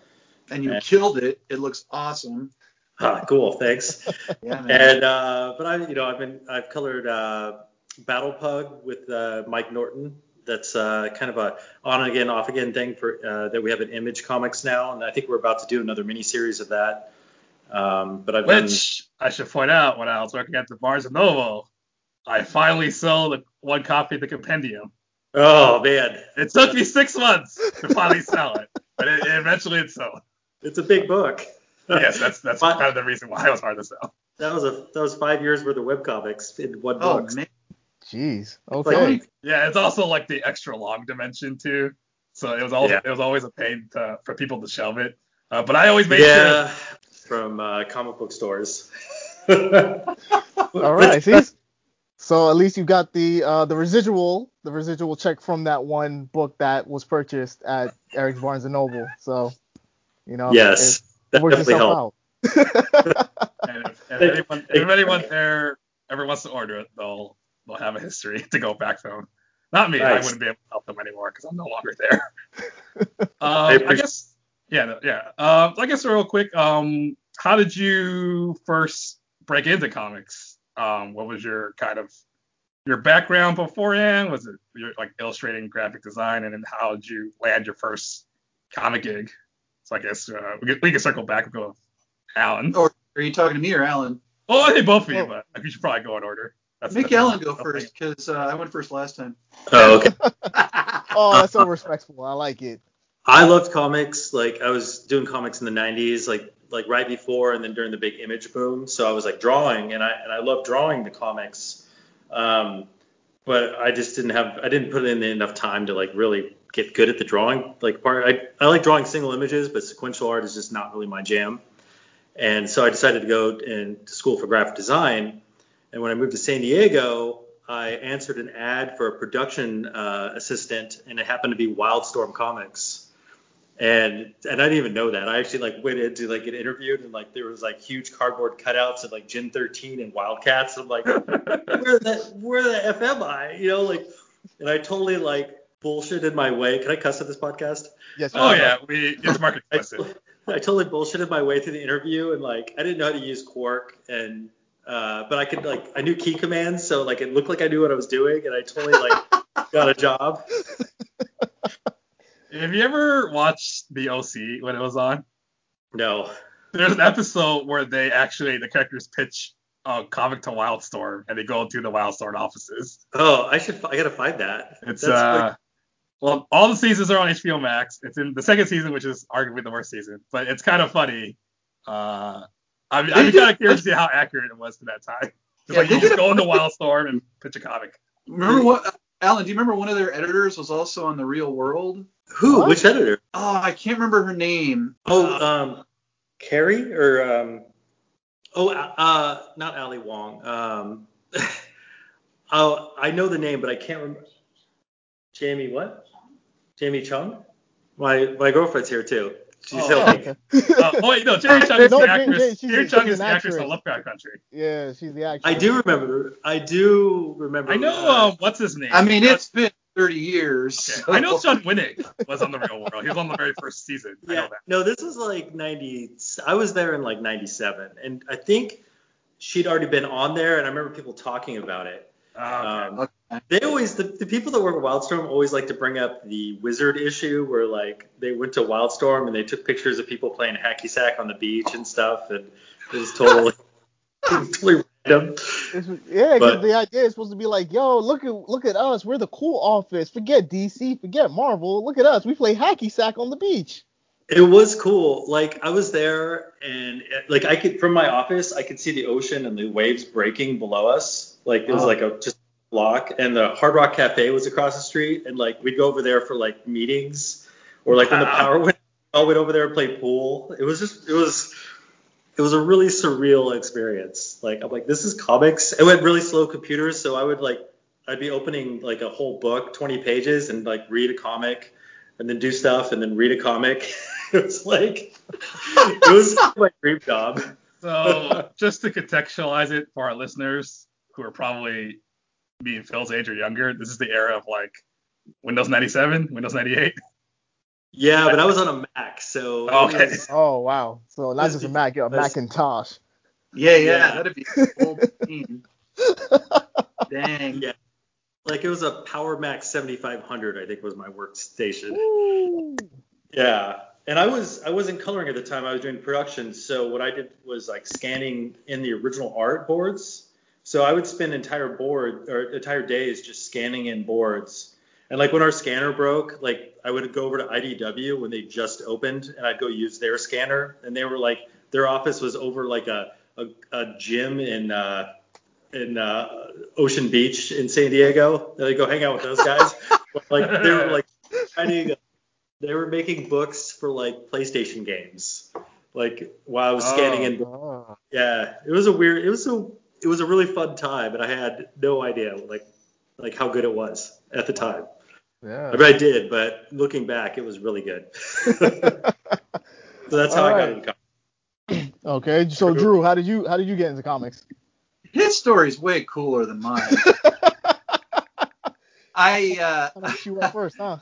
And you Yeah. killed it. It looks awesome. Ah, cool, thanks. Yeah, man. and uh, but I, you know, I've been I've colored uh, Battlepug with uh, Mike Norton. That's uh, kind of a on again, off again thing for uh, that we have at Image Comics now, and I think we're about to do another mini series of that. Um, but I've done, Which I should point out, when I was working at the Barnes and Noble, I finally sold the one copy of the compendium. oh man, It took me six months to finally sell it, but it, eventually it sold. it's a big book. Yes, that's that's But- kind of the reason why it was hard to sell. That was a that was five years worth of web comics in one oh book. man. Jeez. Like, Okay. Yeah, it's also like the extra long dimension too. So it was also Yeah. it was always a pain to, for people to shelve it. Uh, but I always made yeah, from uh, comic book stores. All right. See. So at least you got the uh, the residual the residual check from that one book that was purchased at Eric's Barnes and Noble. So you know. yes, It, that worked definitely itself helped. out. And if, if anyone if anyone there ever wants to order it, they'll they'll have a history to go back from. Not me. I wouldn't be able to help them anymore because I'm no longer there. um, I I, appreciate- guess. Yeah. Yeah. Um, I guess real quick. Um, how did you first break into comics? Um, what was your kind of your background beforehand? Was it your like illustrating graphic design, and then how did you land your first comic gig? So I guess uh, we can, we can circle back and go Allen. Or are you talking to me or Allen? Well, I think both of you, Well- but we should probably go in order. That's Make that's- Allen go first because uh, I went first last time. Oh, okay. Oh, that's so respectful. I like it. I loved comics. Like I was doing comics in the 90s, like like right before and then during the big image boom. So I was like drawing, and I and I loved drawing the comics. Um, but I just didn't have I didn't put in enough time to like really get good at the drawing like part. I I like drawing single images, but sequential art is just not really my jam. And so I decided to go in to school for graphic design. And when I moved to San Diego, I answered an ad for a production uh, assistant, and it happened to be Wildstorm Comics. And and I didn't even know that. I actually like went in to like get interviewed, and like there was like huge cardboard cutouts of like Gen 13 and Wildcats. I'm like, where the where the f am I? You know, like, and I totally like bullshitted my way. Can I cuss at this podcast? Yes. Oh you yeah, we it's market I, explicit. I totally bullshitted my way through the interview and like I didn't know how to use Quark and uh, but I could like I knew key commands so like it looked like I knew what I was doing and I totally like got a job. Have you ever watched the OC when it was on? No. There's an episode where they actually the characters pitch a comic to Wildstorm and they go into the Wildstorm offices. Oh, I should I gotta find that. It's That's uh like, Well, all the seasons are on HBO Max. It's in the second season, which is arguably the worst season, but it's kind of funny. Uh, I'm, I'm kind of curious to see how accurate it was to that time. Just Yeah, like you they just did go into Wildstorm and pitch a comic. Remember what, Allen? Do you remember one of their editors was also on the Real World? Who? What? Which editor? Oh, I can't remember her name. Oh, um, Carrie or um, oh, uh, not Ali Wong. Um, oh, I know the name, but I can't remember. Jamie what? Jamie Chung? My my girlfriend's here too. She's Oh, helping. Uh, oh wait, no, Jerry Chung is No, the Jane- actress. Jane- she's- Jerry Chung an is the actress actress. on Lovecraft Country. Yeah, she's the actress. I do remember. I do remember. I know. uh, Um, what's his name? I mean, Uh, it's been 30 years. okay. so- I know John Winick was on the Real World. He was on the very first season. I Yeah, know that. no, this was like 90. I was there in like 97, and I think she'd already been on there, and I remember people talking about it. Uh, okay. Um, they always, the, the people that work at Wildstorm always like to bring up the wizard issue where like they went to Wildstorm and they took pictures of people playing hacky sack on the beach and stuff, and it was totally, totally random. It's, yeah, because the idea is supposed to be like, yo, look at look at us. We're the cool office. Forget DC. Forget Marvel. Look at us. We play hacky sack on the beach. It was cool. Like I was there, and like I could from my office, I could see the ocean and the waves breaking below us. Like it was Oh. like a just block, and the Hard Rock Cafe was across the street, and like we'd go over there for like meetings, or like when the power went, I went over there and play pool. It was just it was it was a really surreal experience. Like I'm like this is comics. It went really slow computers, so I would like I'd be opening like a whole book, 20 pages, and like read a comic, and then do stuff, and then read a comic. it was like it was my dream job. So just to contextualize it for our listeners who are probably me and Phil's age or younger, this is the era of like Windows 97, Windows 98. Yeah, but I was on a Mac, so Okay. was- Oh wow. So not just a Mac, you're a Macintosh. Yeah, yeah, Yeah. that'd be old scene. Dang. Yeah. like it was a Power Mac 7500, I think was my workstation. Woo. Yeah. And I was I wasn't coloring at the time. I was doing production. So what I did was like scanning in the original art boards. So I would spend entire board or entire days just scanning in boards. And like when our scanner broke, like I would go over to IDW when they just opened and I'd go use their scanner. And they were like their office was over like a a, a gym in uh in uh, Ocean Beach in San Diego. And I'd go hang out with those guys. like they were like writing they were making books for like PlayStation games. Like while I was scanning in. Oh. Yeah, it was a weird. It was a. It was a really fun time, and I had no idea like like how good it was at the time. Yeah. I mean, I did, but looking back, it was really good. so that's how All I got into comics. Okay. So Drew, how did you how did you get into comics? His story's way cooler than mine. I How uh, did you went first, huh?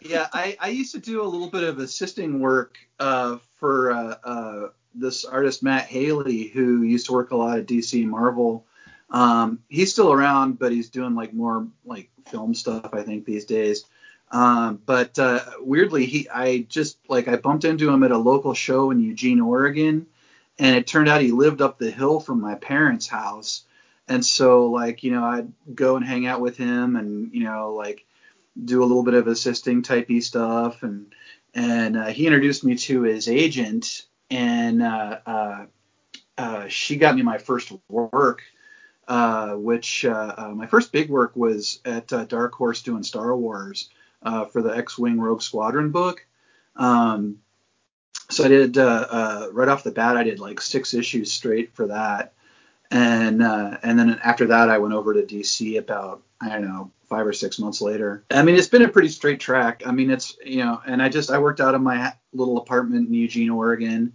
yeah, I, I used to do a little bit of assisting work uh, for uh, uh, this artist Matt Haley, who used to work a lot at DC Marvel. Um, he's still around, but he's doing like more like film stuff, I think, these days. Um, but uh, weirdly, he I just like I bumped into him at a local show in Eugene, Oregon, and it turned out he lived up the hill from my parents' house. And so like you know I'd go and hang out with him, and you know like do a little bit of assisting typey stuff and and uh, he introduced me to his agent and uh, uh, uh, she got me my first work uh, which uh, my first big work was at Dark Horse doing Star Wars for the X-wing Rogue Squadron book. Um, so I did right off the bat I did like six issues straight for that. And and then after that I went over to DC about I don't know five or six months later. I mean it's been a pretty straight track. I mean it's you know and I just I worked out of my little apartment in Eugene, Oregon,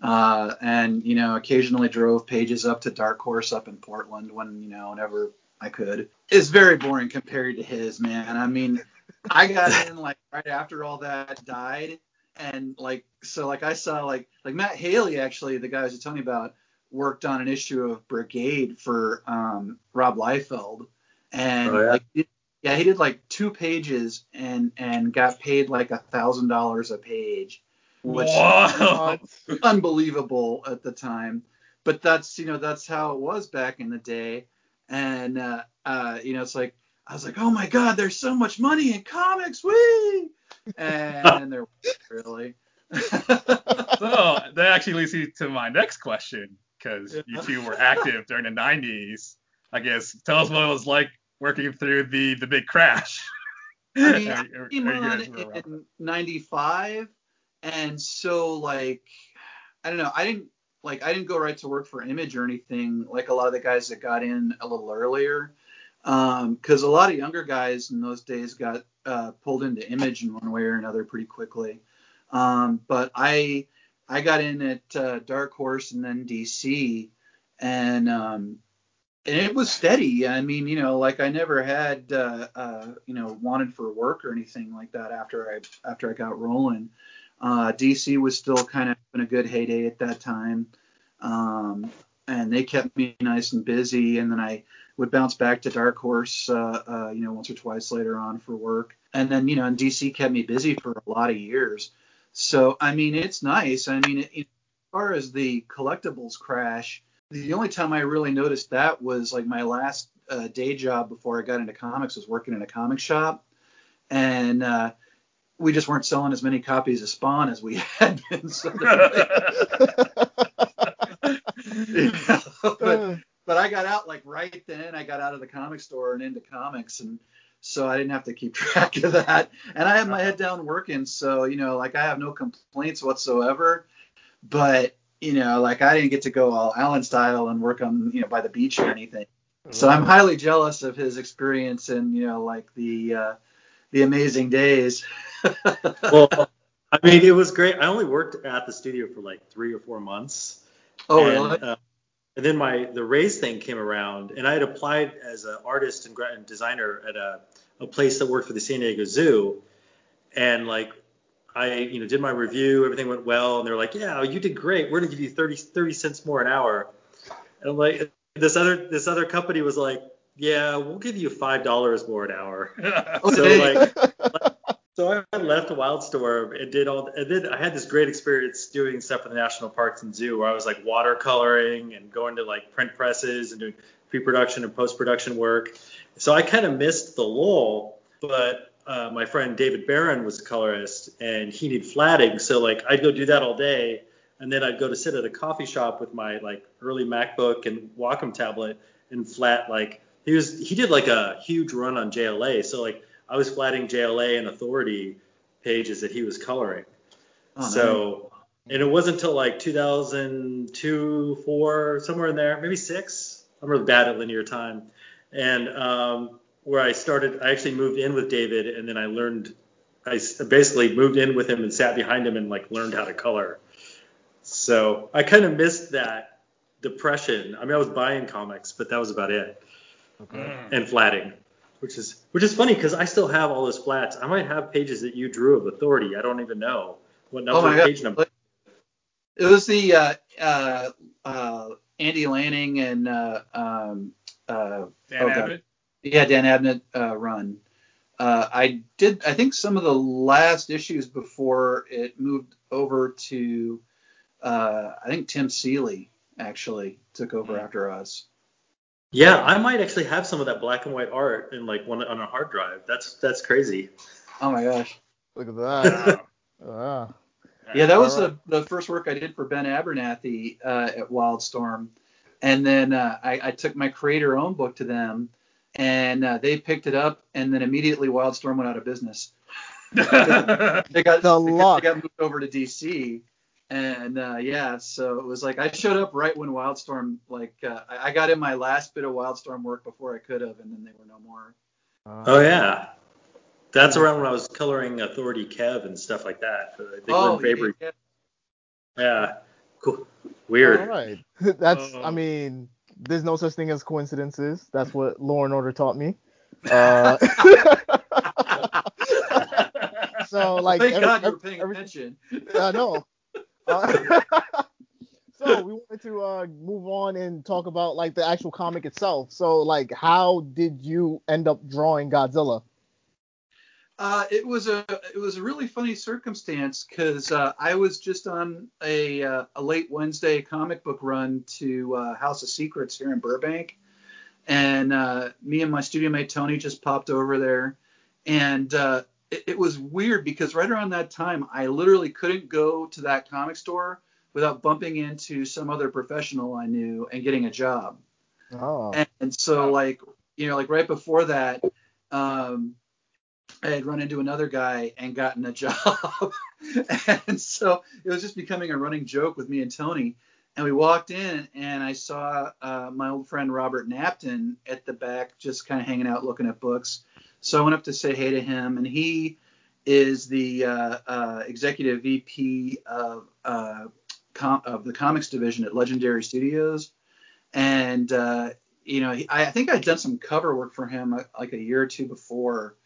uh, and you know occasionally drove pages up to Dark Horse up in Portland when you know whenever I could. It's very boring compared to his man. I mean I got in like right after all that died and like so like I saw like like Matt Haley actually the guy I was telling you about worked on an issue of Brigade for um, Rob Liefeld, and Oh, yeah? like he- yeah, he did like two pages and and got paid like a thousand dollars a page, which Whoa. unbelievable at the time. But that's you know that's how it was back in the day, and uh, uh, you know it's like I was like, oh my god, there's so much money in comics, wee! And there wasn't really. So that actually leads me to my next question, because you two were active during the 90s. I guess tell us what it was like working through the the big crash. I mean, Are- I are- came on guys were around? in '95, and so like, I don't know, I didn't like I didn't go right to work for Image or anything like a lot of the guys that got in a little earlier, because a lot of younger guys in those days got uh, pulled into Image in one way or another pretty quickly. Um, but I I got in at uh, Dark Horse and then DC, and um, and it was steady. I mean, you know, like I never had, uh, uh, you know, wanted for work or anything like that after I after I got rolling. Uh, DC was still kind of in a good heyday at that time, um, and they kept me nice and busy. And then I would bounce back to Dark Horse, uh, uh, you know, once or twice later on for work. And then, you know, and DC kept me busy for a lot of years. So I mean, it's nice. I mean, it, it, as far as the collectibles crash, the only time I really noticed that was like my last uh, day job before I got into comics was working in a comic shop, and uh, we just weren't selling as many copies of Spawn as we had been. So but but I got out like right then. I got out of the comic store and into comics, and so I didn't have to keep track of that. And I had my head down working, so you know, like I have no complaints whatsoever. But you know, like I didn't get to go all Allen style and work on you know by the beach or anything. So I'm highly jealous of his experience and you know like the uh, the amazing days. well, I mean, it was great. I only worked at the studio for like three or four months. oh and, really? uh, and then my the raise thing came around, and I had applied as an artist and, and designer at a, a place that worked for the San Diego Zoo, and like I you know did my review, everything went well, and they're like, yeah, you did great. We're gonna give you 30 30 cents more an hour. And I'm like, this other this other company was like, yeah, we'll give you five dollars more an hour. So like so I left Wildstorm and did all, and then I had this great experience doing stuff for the National Parks and Zoo, where I was like watercoloring and going to like print presses and doing pre-production and post-production work. So I kind of missed the lull, but uh, my friend David Baron was a colorist and he needed flatting, so like I'd go do that all day, and then I'd go to sit at a coffee shop with my like early MacBook and Wacom tablet and flat like he was he did like a huge run on JLA, so like I was flatting JLA and Authority pages that he was coloring. Oh, so, and it wasn't until like 2002, four, somewhere in there, maybe six. I'm really bad at linear time. And um, where I started, I actually moved in with David, and then I learned, I basically moved in with him and sat behind him and like learned how to color. So I kind of missed that depression. I mean, I was buying comics, but that was about it Mm. and flatting, which is which is funny because I still have all those flats. I might have pages that you drew of Authority. I don't even know what number Oh my God. page number. It was the uh, uh, uh, Andy Lanning and uh, um, uh, Dan Oh, God. Abbott. yeah Dan Abnett uh, run. Uh, I did I think some of the last issues before it moved over to uh, I think Tim Seeley actually took over Hmm. after us. Yeah, I might actually have some of that black and white art in like one on a hard drive. That's that's crazy. Oh my gosh. Look at that. Wow. Ah. Yeah, that was Alright. the, the first work I did for Ben Abernathy uh, at Wildstorm. And then uh, I, I took my creator own book to them, and uh, they picked it up, and then immediately Wildstorm went out of business. They got, The because luck. they got moved over to DC. And uh, yeah, so it was like I showed up right when Wildstorm, like uh, I I got in my last bit of Wildstorm work before I could have, and then they were no more. Oh yeah, that's around when I was coloring Authority Kev and stuff like that. For the oh, Glenn Fabry. yeah, Yeah, cool. Weird. All right. That's. I Oh. mean, there's no such thing as coincidences. That's what Law and Order taught me. Uh, so like. Thank every- God you were paying every- attention. I know. Uh, so we wanted to uh, move on and talk about like the actual comic itself. So like, how did you end up drawing Godzilla? Uh, it was a it was a really funny circumstance because uh, I was just on a uh, a late Wednesday comic book run to uh, House of Secrets here in Burbank, and uh, me and my studio mate Tony just popped over there, and uh, it, it was weird because right around that time I literally couldn't go to that comic store without bumping into some other professional I knew and getting a job. Oh. And, and so like you know like right before that, um, I had run into another guy and gotten a job, and so it was just becoming a running joke with me and Tony. And we walked in, and I saw uh, my old friend Robert Napton at the back, just kind of hanging out, looking at books. So I went up to say hey to him, and he is the uh, uh, executive VP of uh, com- of the comics division at Legendary Studios. And uh, you know, he, I, think I'd done some cover work for him uh, like a year or two before.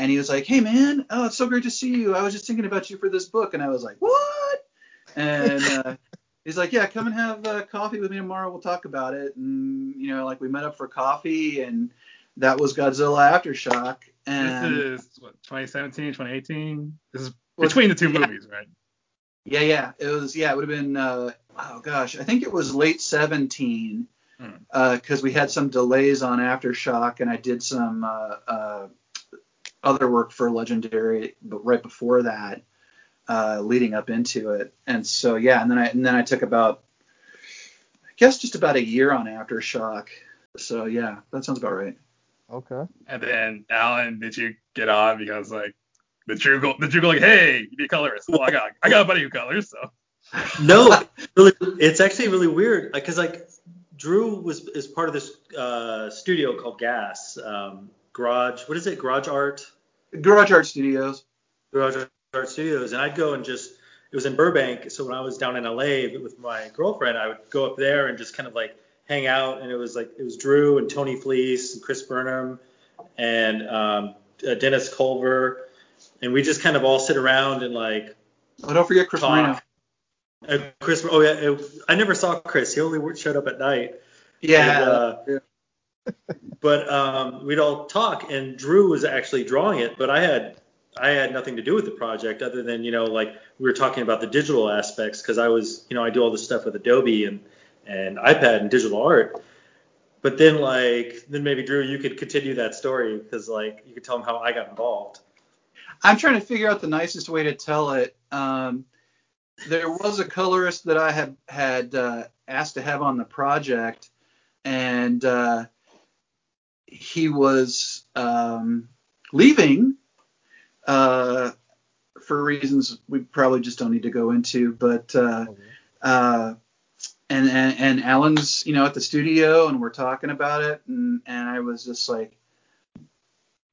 And he was like, "Hey man, oh it's so great to see you. I was just thinking about you for this book." And I was like, "What?" And uh, he's like, "Yeah, come and have uh, coffee with me tomorrow. We'll talk about it." And you know, like we met up for coffee, and that was Godzilla Aftershock. And this is what 2017, 2018. This is between the two yeah. movies, right? Yeah, yeah. It was yeah, it would have been uh oh gosh, I think it was late 17 Hmm. because we had some delays on Aftershock and I did some uh, uh, other work for Legendary but right before that uh, leading up into it. And so yeah, and then I and then I took about I guess just about a year on Aftershock. So yeah, that sounds about right. Okay. And then Allen, did you get on because like the Drew go, the Drew go like, hey, you be a colorist. Well, I got I got a buddy who colors, so No, really, it's actually really weird because like Drew was is part of this uh, studio called Gas um, Garage. What is it? Garage Art. Garage Art Studios. Garage Art Studios, and I'd go and just it was in Burbank. So when I was down in LA with my girlfriend, I would go up there and just kind of like hang out. And it was like it was Drew and Tony Fleecs and Chris Burnham and um, uh, Dennis Culver, and we just kind of all sit around and like Oh, don't forget Chris Marino. talk. Uh, Chris, oh yeah, it, I never saw Chris. He only showed up at night. Yeah. And, uh, but um, we'd all talk, and Drew was actually drawing it, but I had I had nothing to do with the project other than you know like we were talking about the digital aspects because I was you know I do all this stuff with Adobe and and iPad and digital art. But then like then maybe Drew you could continue that story because like you could tell him how I got involved. I'm trying to figure out the nicest way to tell it. Um, there was a colorist that I had had uh, asked to have on the project, and uh, he was um, leaving uh, for reasons we probably just don't need to go into. But uh, uh, and, and and Allen's you know at the studio, and we're talking about it, and and I was just like,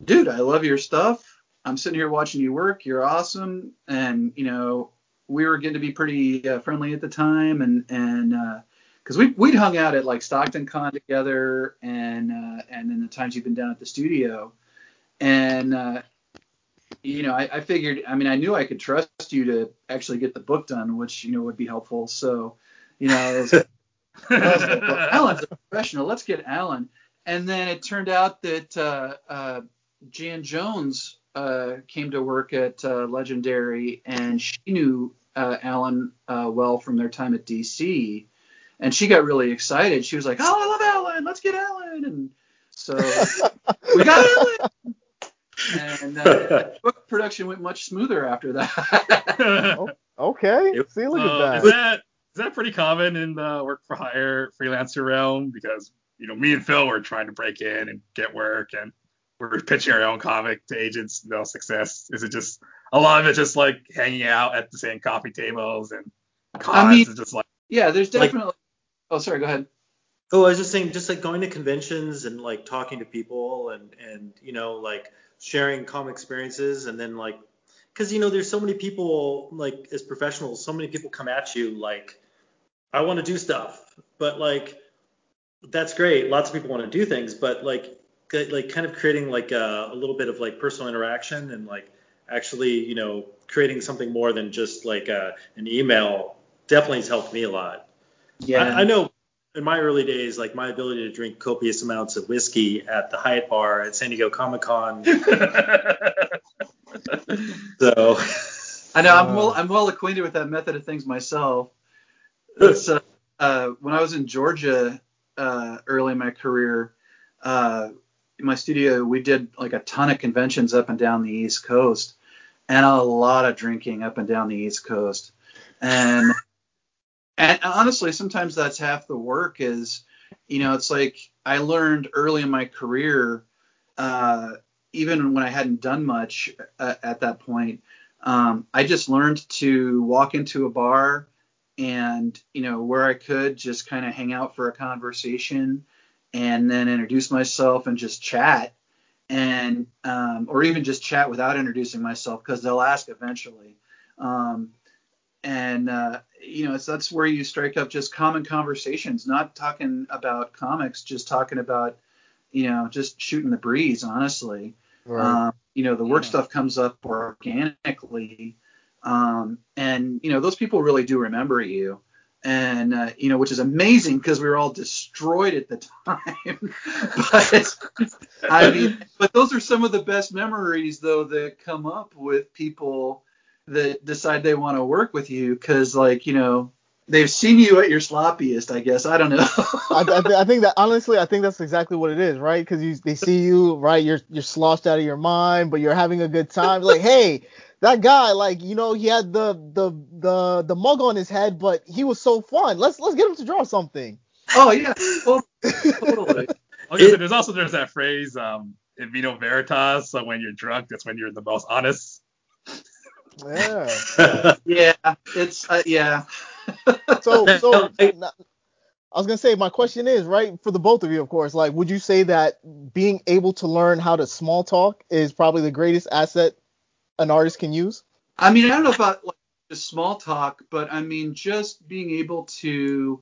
dude, I love your stuff. I'm sitting here watching you work. You're awesome. And, you know, we were getting to be pretty uh, friendly at the time. And, and, uh, cause we, we'd hung out at like Stockton Con together and, uh, and then the times you've been down at the studio. And, uh, you know, I, I figured, I mean, I knew I could trust you to actually get the book done, which, you know, would be helpful. So, you know, was, was like, well, Allen's a professional. Let's get Allen. And then it turned out that, uh, uh, Jann Jones uh, came to work at uh, Legendary, and she knew uh, Allen uh, well from their time at DC, and she got really excited. She was like, "Oh, I love Allen! Let's get Allen!" And so we got Allen. And uh, book production went much smoother after that. Okay. Yep. See, look So at is that. that is that pretty common in the work for hire freelancer realm? Because you know, me and Phil were trying to break in and get work, and we're pitching our own comic to agents. No success. Is it just a lot of it just like hanging out at the same coffee tables and cons? mean- just like yeah, there's Like- definitely. Oh, sorry. Go ahead. Oh, I was just saying, just like going to conventions and like talking to people and and you know like sharing common experiences and then like because you know there's so many people like as professionals, so many people come at you like I want to do stuff, but like that's great. Lots of people want to do things, but like like kind of creating like a, a little bit of like personal interaction and like actually you know creating something more than just like a, an email definitely has helped me a lot. Yeah. I, I know in my early days, like my ability to drink copious amounts of whiskey at the Hyatt Bar at San Diego Comic Con. so I know I'm Uh. well I'm well acquainted with that method of things myself. It's, uh, uh, when I was in Georgia uh, early in my career, uh, in my studio, we did like a ton of conventions up and down the East Coast, and a lot of drinking up and down the East Coast, and and honestly, sometimes that's half the work. Is you know, it's like I learned early in my career, uh, even when I hadn't done much uh, at that point, um, I just learned to walk into a bar and you know where I could just kind of hang out for a conversation and then introduce myself and just chat and um, or even just chat without introducing myself because they'll ask eventually um, and uh, you know it's that's where you strike up just common conversations not talking about comics just talking about you know just shooting the breeze honestly Right. um, you know the work Yeah. stuff comes up organically um, and you know those people really do remember you and uh, you know which is amazing because we were all destroyed at the time but i mean but those are some of the best memories though that come up with people that decide they want to work with you because like you know they've seen you at your sloppiest i guess i don't know I, I, th- I think that honestly, I think that's exactly what it is, right? Because you they see you, right? You're you're sloshed out of your mind, but you're having a good time. Like, hey, that guy, like, you know, he had the the the the mug on his head, but he was so fun. Let's let's get him to draw something. oh yeah well, totally I was gonna say, It- there's also there's that phrase, um, in vino veritas. So when you're drunk, that's when you're the most honest. Yeah. yeah it's uh, yeah So so I- I was gonna say my question is right for the both of you, of course. Like, would you say that being able to learn how to small talk is probably the greatest asset an artist can use? I mean, I don't know about like just small talk, but I mean just being able to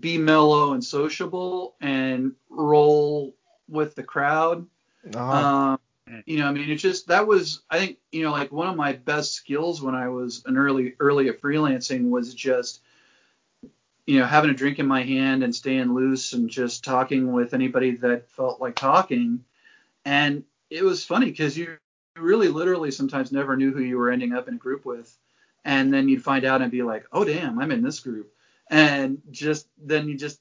be mellow and sociable and roll with the crowd. Uh-huh. Um, you know, I mean, it's just that was I think you know like one of my best skills when I was an early early at freelancing was just you know having a drink in my hand and staying loose and just talking with anybody that felt like talking. And it was funny because you really literally sometimes never knew who you were ending up in a group with. And then you'd find out and be like, oh, damn, I'm in this group. And just then you just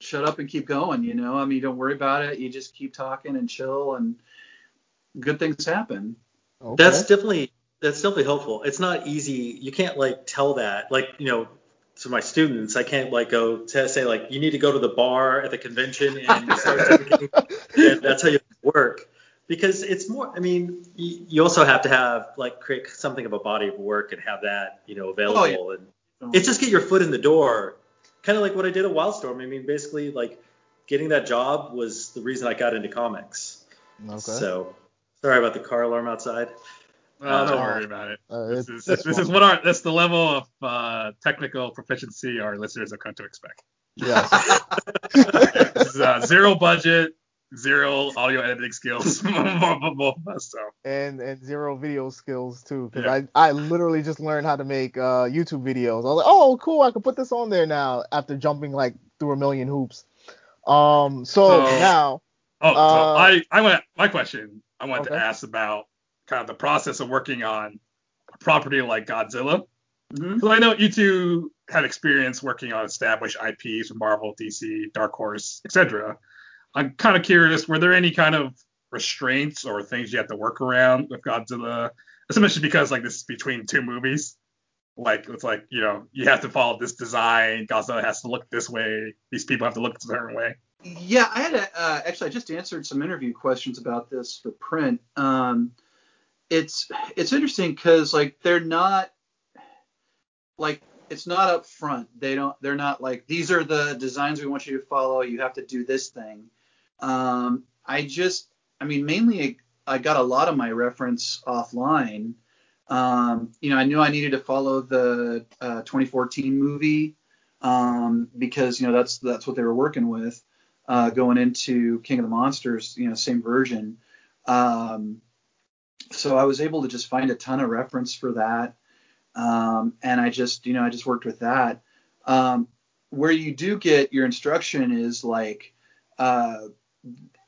shut up and keep going, you know? I mean, you don't worry about it. You just keep talking and chill and good things happen. Okay. That's definitely that's definitely helpful. It's not easy. You can't like tell that like you know to my students. I can't like go to say like you need to go to the bar at the convention and start and that's how you work. Because it's more. I mean, you, you also have to have like create something of a body of work and have that you know available. Oh, yeah. And it's just get your foot in the door. Kind of like what I did at Wildstorm. I mean, basically like getting that job was the reason I got into comics. okay. So sorry about the car alarm outside. Well, don't Uh, worry about it. Uh, This it- is that's this is what our that's the level of uh, technical proficiency our listeners have come to expect. Yes. this is uh, zero budget, zero audio editing skills, both of us. So and and zero video skills too, because Yeah. I I literally just learned how to make uh YouTube videos. I was like, oh cool, I can put this on there now after jumping like through a million hoops. Um, so So- now, Oh, so Uh, I, I went, my question, I wanted to ask about kind of the process of working on a property like Godzilla. Mhm. Because I know you two have experience working on established IPs from Marvel, DC, Dark Horse, etc. I'm kind of curious, were there any kind of restraints or things you had to work around with Godzilla? Especially because like this is between two movies. Like it's like, you know, you have to follow this design, Godzilla has to look this way, these people have to look a certain way. Yeah, I had a, uh, actually I just answered some interview questions about this for print. Um, it's it's interesting because like they're not like it's not up front. They don't they're not like these are the designs we want you to follow. You have to do this thing. Um, I just I mean mainly I got a lot of my reference offline. Um, you know I knew I needed to follow the uh, 2014 movie um, because you know that's that's what they were working with uh, going into King of the Monsters, you know, same version. Um, so I was able to just find a ton of reference for that, um, and I just, you know, I just worked with that. Um, where you do get your instruction is like, uh,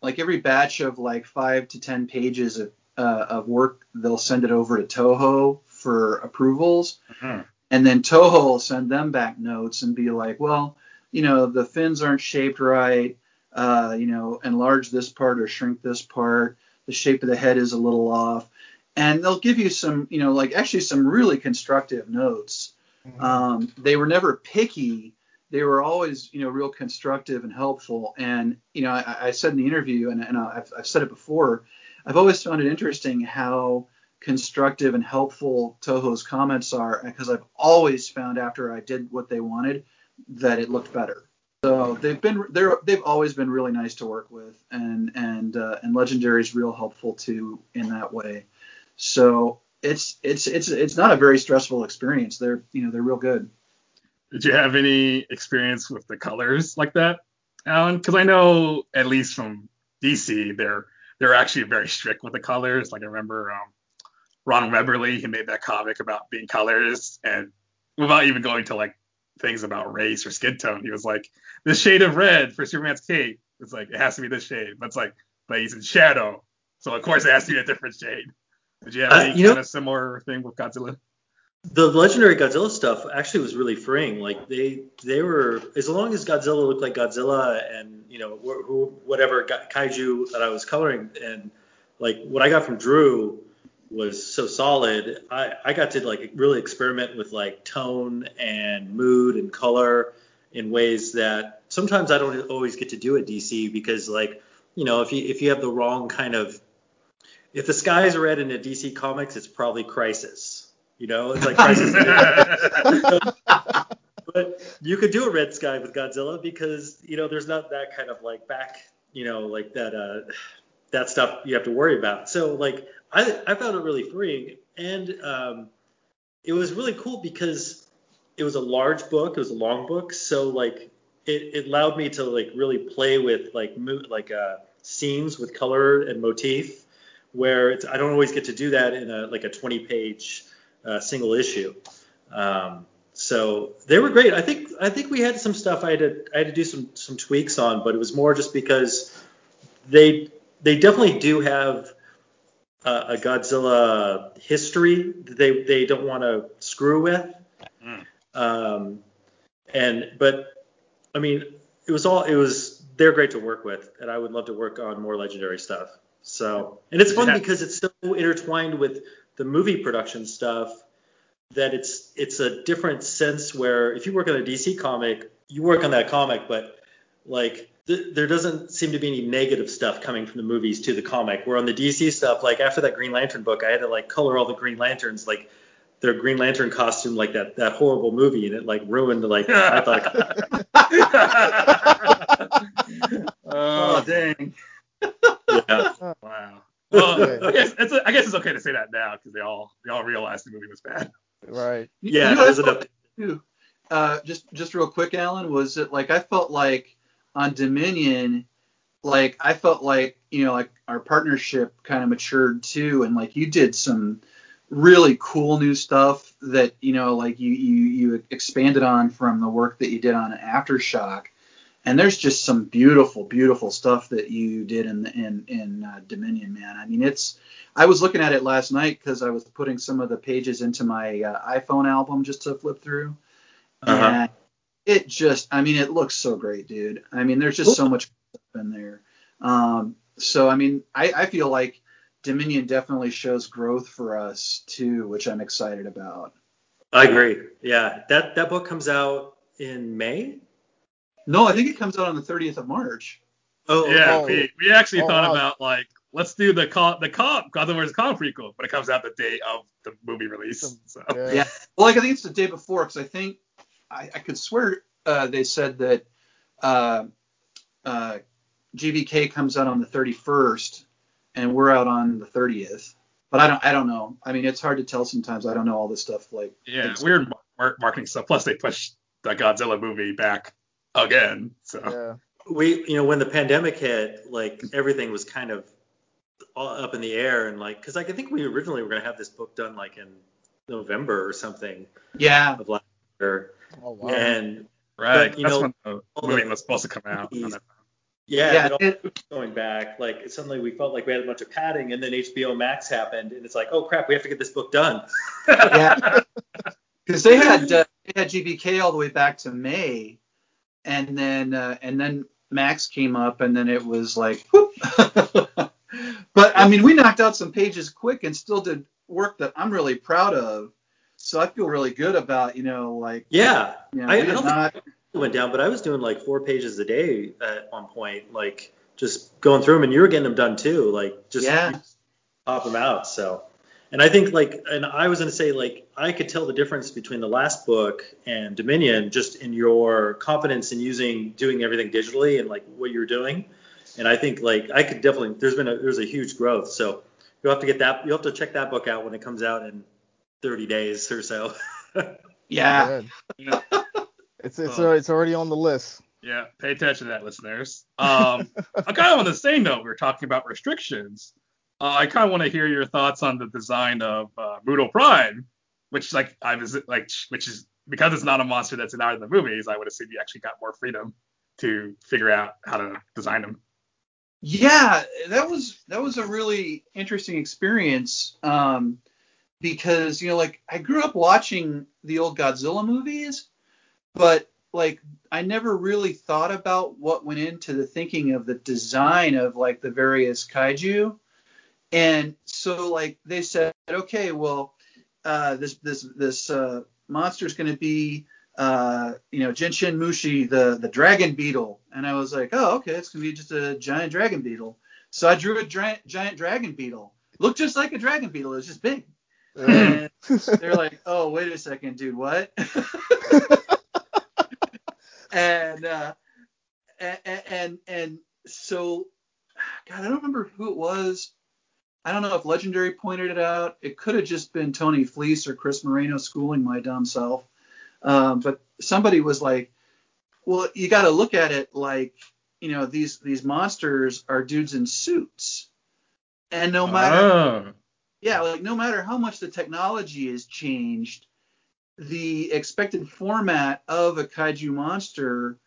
like every batch of like five to ten pages of, uh, of work, they'll send it over to Toho for approvals Mhm. and then Toho will send them back notes and be like, well, you know, the fins aren't shaped right. Uh, you know, enlarge this part or shrink this part. The shape of the head is a little off, and they'll give you some, you know, like actually some really constructive notes. Um, they were never picky. They were always, you know, real constructive and helpful. And you know, I, I said in the interview, and, and I've, I've said it before, I've always found it interesting how constructive and helpful Toho's comments are, because I've always found after I did what they wanted that it looked better. So they've been they're they've always been really nice to work with, and and uh, and Legendary is real helpful too in that way. So it's it's it's it's not a very stressful experience. They're you know they're real good. Did you have any experience with the colors like that, Allen? Because I know at least from DC, they're they're actually very strict with the colors. Like I remember um, Ron Wimberly, he made that comic about being colors, and without even going to like things about race or skin tone, he was like, this shade of red for Superman's cape, it's like it has to be this shade. But it's like, but he's in shadow, so of course it has to be a different shade. Did you have Uh, any you know- of similar thing with Godzilla? The legendary Godzilla stuff actually was really freeing. Like they they were as long as Godzilla looked like Godzilla and you know wh- wh- whatever kaiju that I was coloring and like what I got from Drew was so solid. I I got to like really experiment with like tone and mood and color in ways that sometimes I don't always get to do at DC because like you know if you if you have the wrong kind of if the sky is red in a DC comics, it's probably Crisis. You know, it's like Crisis. but you could do a red sky with Godzilla because you know there's not that kind of like back, you know, like that uh, that stuff you have to worry about. So like I I found it really freeing, and um, it was really cool because it was a large book, it was a long book, so like it, it allowed me to like really play with like mo- like uh, scenes with color and motif, where it's I don't always get to do that in a like a 20 page uh, single issue. Um, so they were great. I think I think we had some stuff I had to I had to do some some tweaks on, but it was more just because they they definitely do have a, a Godzilla history that they they don't want to screw with. Um, and but I mean it was all it was they're great to work with, and I would love to work on more legendary stuff. So and it's fun Yeah. because it's so intertwined with the movie production stuff that it's it's a different sense where if you work on a DC comic, you work on that comic, but like th- there doesn't seem to be any negative stuff coming from the movies to the comic. Where on the DC stuff, like after that Green Lantern book, I had to like color all the Green Lanterns like their Green Lantern costume like that that horrible movie, and it like ruined like I thought. oh, dang. yeah. wow. Well, I guess it's I guess it's okay to say that now because they all they all realized the movie was bad. Right. Yeah, You know, there's felt too, uh, just just real quick, Allen, was it like I felt like on Dominion, like I felt like you know like our partnership kind of matured too, and like you did some really cool new stuff that you know like you you you expanded on from the work that you did on Aftershock. And there's just some beautiful, beautiful stuff that you did in in in uh, Dominion, man. I mean, it's I was looking at it last night because I was putting some of the pages into my uh, iPhone album just to flip through, Uh-huh. and it just, I mean, it looks so great, dude. I mean, there's just so much stuff in there. Um, so I mean, I, I feel like Dominion definitely shows growth for us too, which I'm excited about. I agree. Yeah, that that book comes out in May. No, I think it comes out on the 30th of March. Oh, yeah, oh. we, we actually Oh, thought wow. about like let's do the cop the cop Godzilla vs Kong prequel, but it comes out the day of the movie release. So Yeah. Yeah. Well, like I think it's the day before because I think I, I could swear uh, they said that uh, uh, GVK comes out on the 31st and we're out on the 30th. But I don't I don't know. I mean, it's hard to tell sometimes. I don't know all this stuff. Like yeah, It's- weird mar- marketing stuff. Plus they pushed the Godzilla movie back again. So Yeah. we you know when the pandemic hit like everything was kind of all up in the air and like because like, i think we originally were going to have this book done like in november or something yeah, of last year Oh wow. and right, But, you that's know, when the movie the- was supposed to come out. Yeah, yeah. going back like suddenly we felt like we had a bunch of padding and then hbo max happened and it's like oh crap we have to get this book done. Yeah. because they had uh, they had GVK all the way back to May, and then uh, and then Max came up, and then it was like, but I mean, we knocked out some pages quick and still did work that I'm really proud of. So I feel really good about, you know, like, Yeah, you know, I, I don't not. think went down, but I was doing like four pages a day at one point, like just going through them, and you were getting them done too, like just Yeah. just pop them out. So, and I think like, and I was gonna say like, I could tell the difference between the last book and Dominion just in your confidence in using doing everything digitally and like what you're doing. And I think like I could definitely there's been a there's a huge growth. So you'll have to get that you'll have to check that book out when it comes out in 30 days or so. Yeah. Good. Yeah. It's it's Oh. it's already on the list. Yeah, pay attention to that, listeners. Um, I'm kind of on the same note. We are talking about restrictions. Uh, I kind of want to hear your thoughts on the design of uh, Moodle Prime, which like I was like, which is because it's not a monster that's in either of the movies. I would assume you actually got more freedom to figure out how to design them. Yeah, that was that was a really interesting experience um, because you know like I grew up watching the old Godzilla movies, but like I never really thought about what went into the thinking of the design of like the various kaiju, and so like they said, okay, well uh, this this this uh, monster is going to be uh, you know, Jinshin Mushi, the the dragon beetle, and I was like, oh, okay, it's gonna be just a giant dragon beetle. So I drew a giant giant dragon beetle. Looked just like a dragon beetle. It was just big. And they're like, oh, wait a second, dude, what? and uh, and and and so, God, I don't remember who it was. I don't know if Legendary pointed it out. It could have just been Tony Fleecs or Chris Moreno schooling my dumb self. Um, but somebody was like, well, you got to look at it like, you know, these these monsters are dudes in suits, and no matter Oh. yeah, like no matter how much the technology has changed, the expected format of a kaiju monster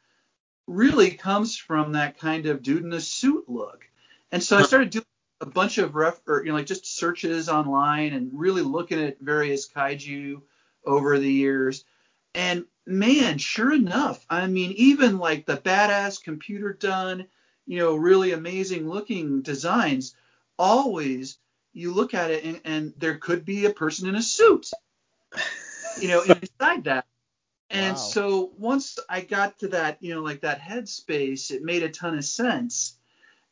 really comes from that kind of dude in a suit look. And so I started doing a bunch of ref or you know like just searches online and really looking at various kaiju over the years. And man, sure enough, I mean even like the badass computer done, you know, really amazing looking designs always you look at it and, and there could be a person in a suit, you know, inside that. And Wow. so once I got to that, you know, like that headspace, it made a ton of sense.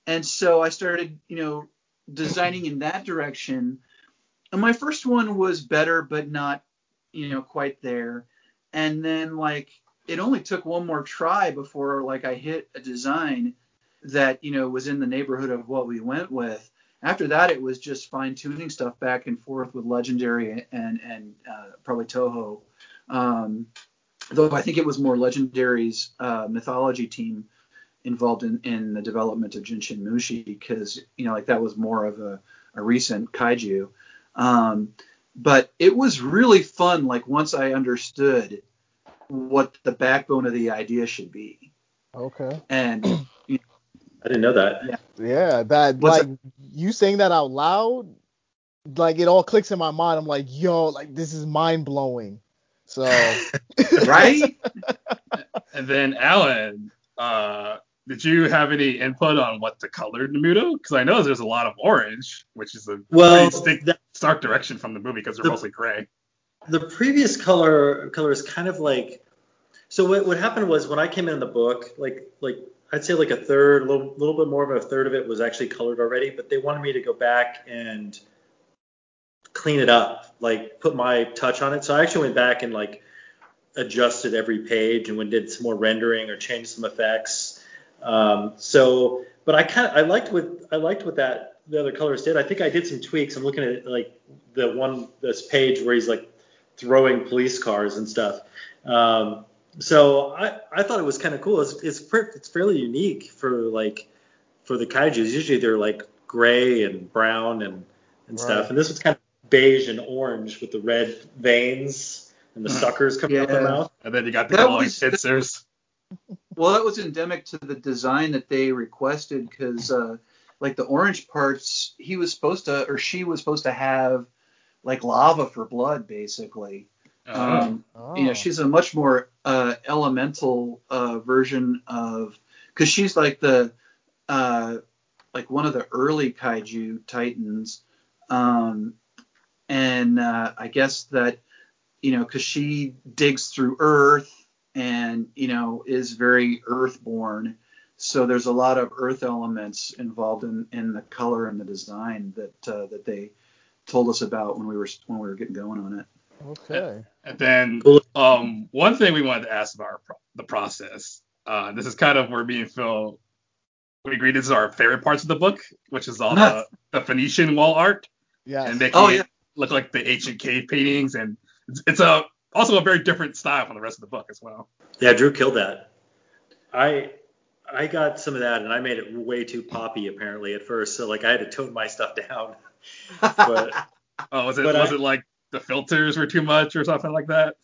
And so I started, you know, designing in that direction. And my first one was better, but not, you know, quite there. And then like it only took one more try before like I hit a design that, you know, was in the neighborhood of what we went with after that it was just fine tuning stuff back and forth with legendary and and uh, probably toho. Um, though i think it was more legendary's uh, mythology team involved in, in the development of jinshin mushi because you know like that was more of a, a recent kaiju. Um, but it was really fun like once i understood what the backbone of the idea should be. Okay. and I didn't know that. Yeah, that What's like you saying that out loud, like it all clicks in my mind. I'm like, yo, like this is mind blowing. So right And then Allen, uh, did you have any input on what the color Namuto? Because I know there's a lot of orange, which is a Well, pretty distinct, that- stark direction from the movie because they're The- mostly gray. the previous color color is kind of like so what, what happened was when I came in the book like like I'd say like a third a little, little bit more of a third of it was actually colored already but they wanted me to go back and clean it up like put my touch on it. So I actually went back and like adjusted every page and went did some more rendering or changed some effects. Um, so but I kind of I liked what I liked what that the other colors did. I think I did some tweaks. I'm looking at like the one this page where he's like throwing police cars and stuff. Um, so I, I thought it was kind of cool. It's it's, per- it's fairly unique for like for the kaiju's. Usually they're like gray and brown and and stuff. And this was kind of beige and orange with the red veins and the suckers coming out the Yeah. mouth. And then you got the That glowing was- pincers. Well, that was endemic to the design that they requested because, uh, like the orange parts, he was supposed to, or she was supposed to have, like lava for blood, basically. Um, oh. You know, she's a much more uh, elemental uh, version of because she's like the uh, like one of the early kaiju titans, um, and uh, I guess that you know because she digs through Earth and you know is very Earthborn. So there's a lot of Earth elements involved in, in the color and the design that uh, that they told us about when we were when we were getting going on it. Okay. And then um, one thing we wanted to ask about our pro- the process. Uh, this is kind of where me and Phil we agreed this is our favorite parts of the book, which is all the, the Phoenician wall art Yeah. and making Oh, it look like the ancient cave paintings, and it's, it's a also a very different style from the rest of the book as well. Yeah, Drew killed that. I I got some of that and I made it way too poppy apparently at first, so like I had to tone my stuff down. But Oh, was it was I- it like the filters were too much or something like that?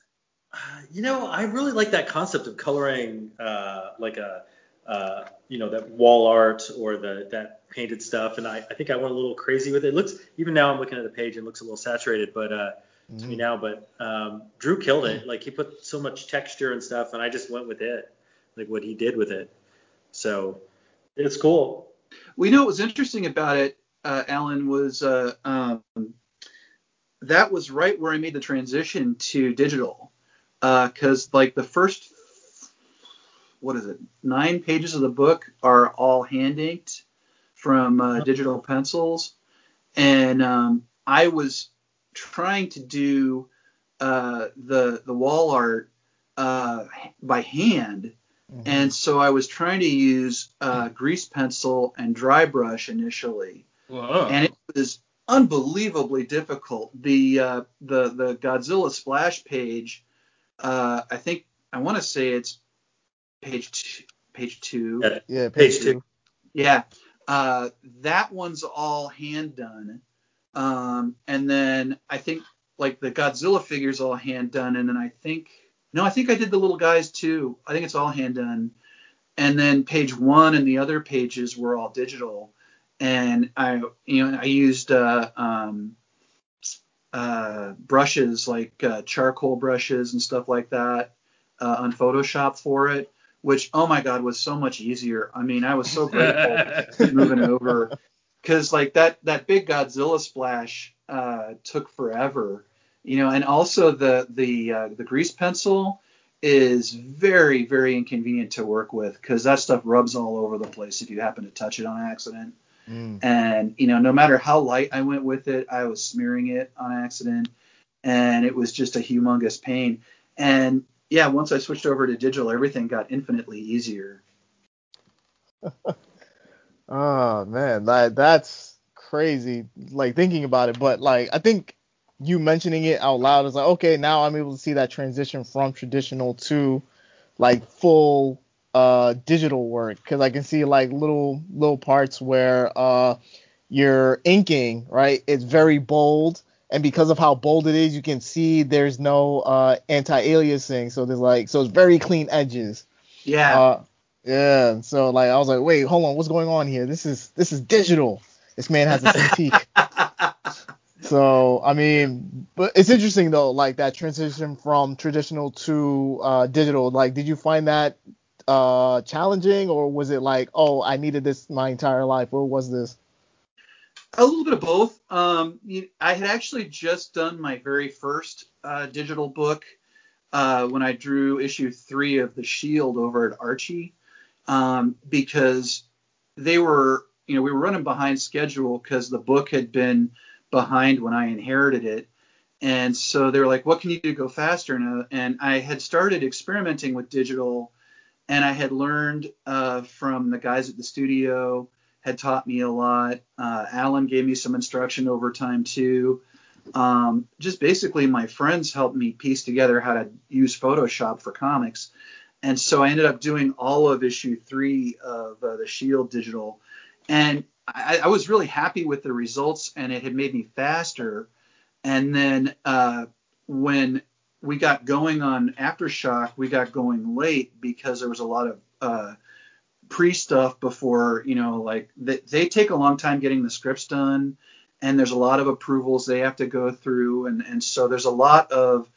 uh, you know, I really like that concept of coloring uh, like a uh, you know that wall art or the that painted stuff, and I, I think I went a little crazy with it. it. Looks even now I'm looking at the page, and it looks a little saturated, but uh, to me now. But um, Drew killed it. Like he put so much texture and stuff, and I just went with it, like what he did with it. So it's cool. We know what was interesting about it, uh, Allen, was uh, um, that was right where I made the transition to digital. Because, like, the first, what is it, nine pages of the book are all hand inked from uh, digital pencils. And um, I was trying to do uh, the, the wall art uh, by hand. Mhm. And so I was trying to use uh, grease pencil and dry brush initially, Whoa. and it was unbelievably difficult. The uh, the the Godzilla splash page, uh, I think I want to say it's page two, page two. Yeah. yeah. Page two. Yeah, uh, that one's all hand done, um, and then I think like the Godzilla figures all hand done, and then I think no, I think I did the little guys too. I think it's all hand done, and then page one and the other pages were all digital, and I you know I used uh, um, uh, brushes like uh, charcoal brushes and stuff like that uh, on Photoshop for it, which oh my god was so much easier. I mean I was so grateful moving over because like that that big Godzilla splash uh, took forever, you know, and also the the uh, the grease pencil is very very inconvenient to work with because that stuff rubs all over the place if you happen to touch it on accident. Mm. And you know, no matter how light I went with it, I was smearing it on accident, and it was just a humongous pain. And yeah, once I switched over to digital, everything got infinitely easier. Oh man, that that's crazy. Like thinking about it, but like I think you mentioning it out loud is like okay, now I'm able to see that transition from traditional to like full uh digital work because I can see like little little parts where uh you're inking right. It's very bold. And because of how bold it is, you can see there's no uh, anti-aliasing, so there's like so it's very clean edges. Yeah. Uh, yeah. So like I was like, wait, hold on, what's going on here? This is this is digital. This man has a Cintiq. so I mean, but it's interesting though, like that transition from traditional to uh, digital. Like, did you find that uh, challenging, or was it like, oh, I needed this my entire life? Or was this? A little bit of both. Um, I had actually just done my very first uh, digital book uh, when I drew issue three of The Shield over at Archie, um, because they were, you know, we were running behind schedule because the book had been behind when I inherited it. And so they were like, what can you do to go faster? And, uh, and I had started experimenting with digital and I had learned uh, from the guys at the studio, had taught me a lot. Uh, Allen gave me some instruction over time too. Um, just basically, my friends helped me piece together how to use Photoshop for comics. And so I ended up doing all of issue three of uh, the Shield digital. And I, I was really happy with the results, and it had made me faster. And then uh, when we got going on Aftershock, we got going late because there was a lot of uh, pre stuff before, you know, like they, they take a long time getting the scripts done, and there's a lot of approvals they have to go through, and and so there's a lot of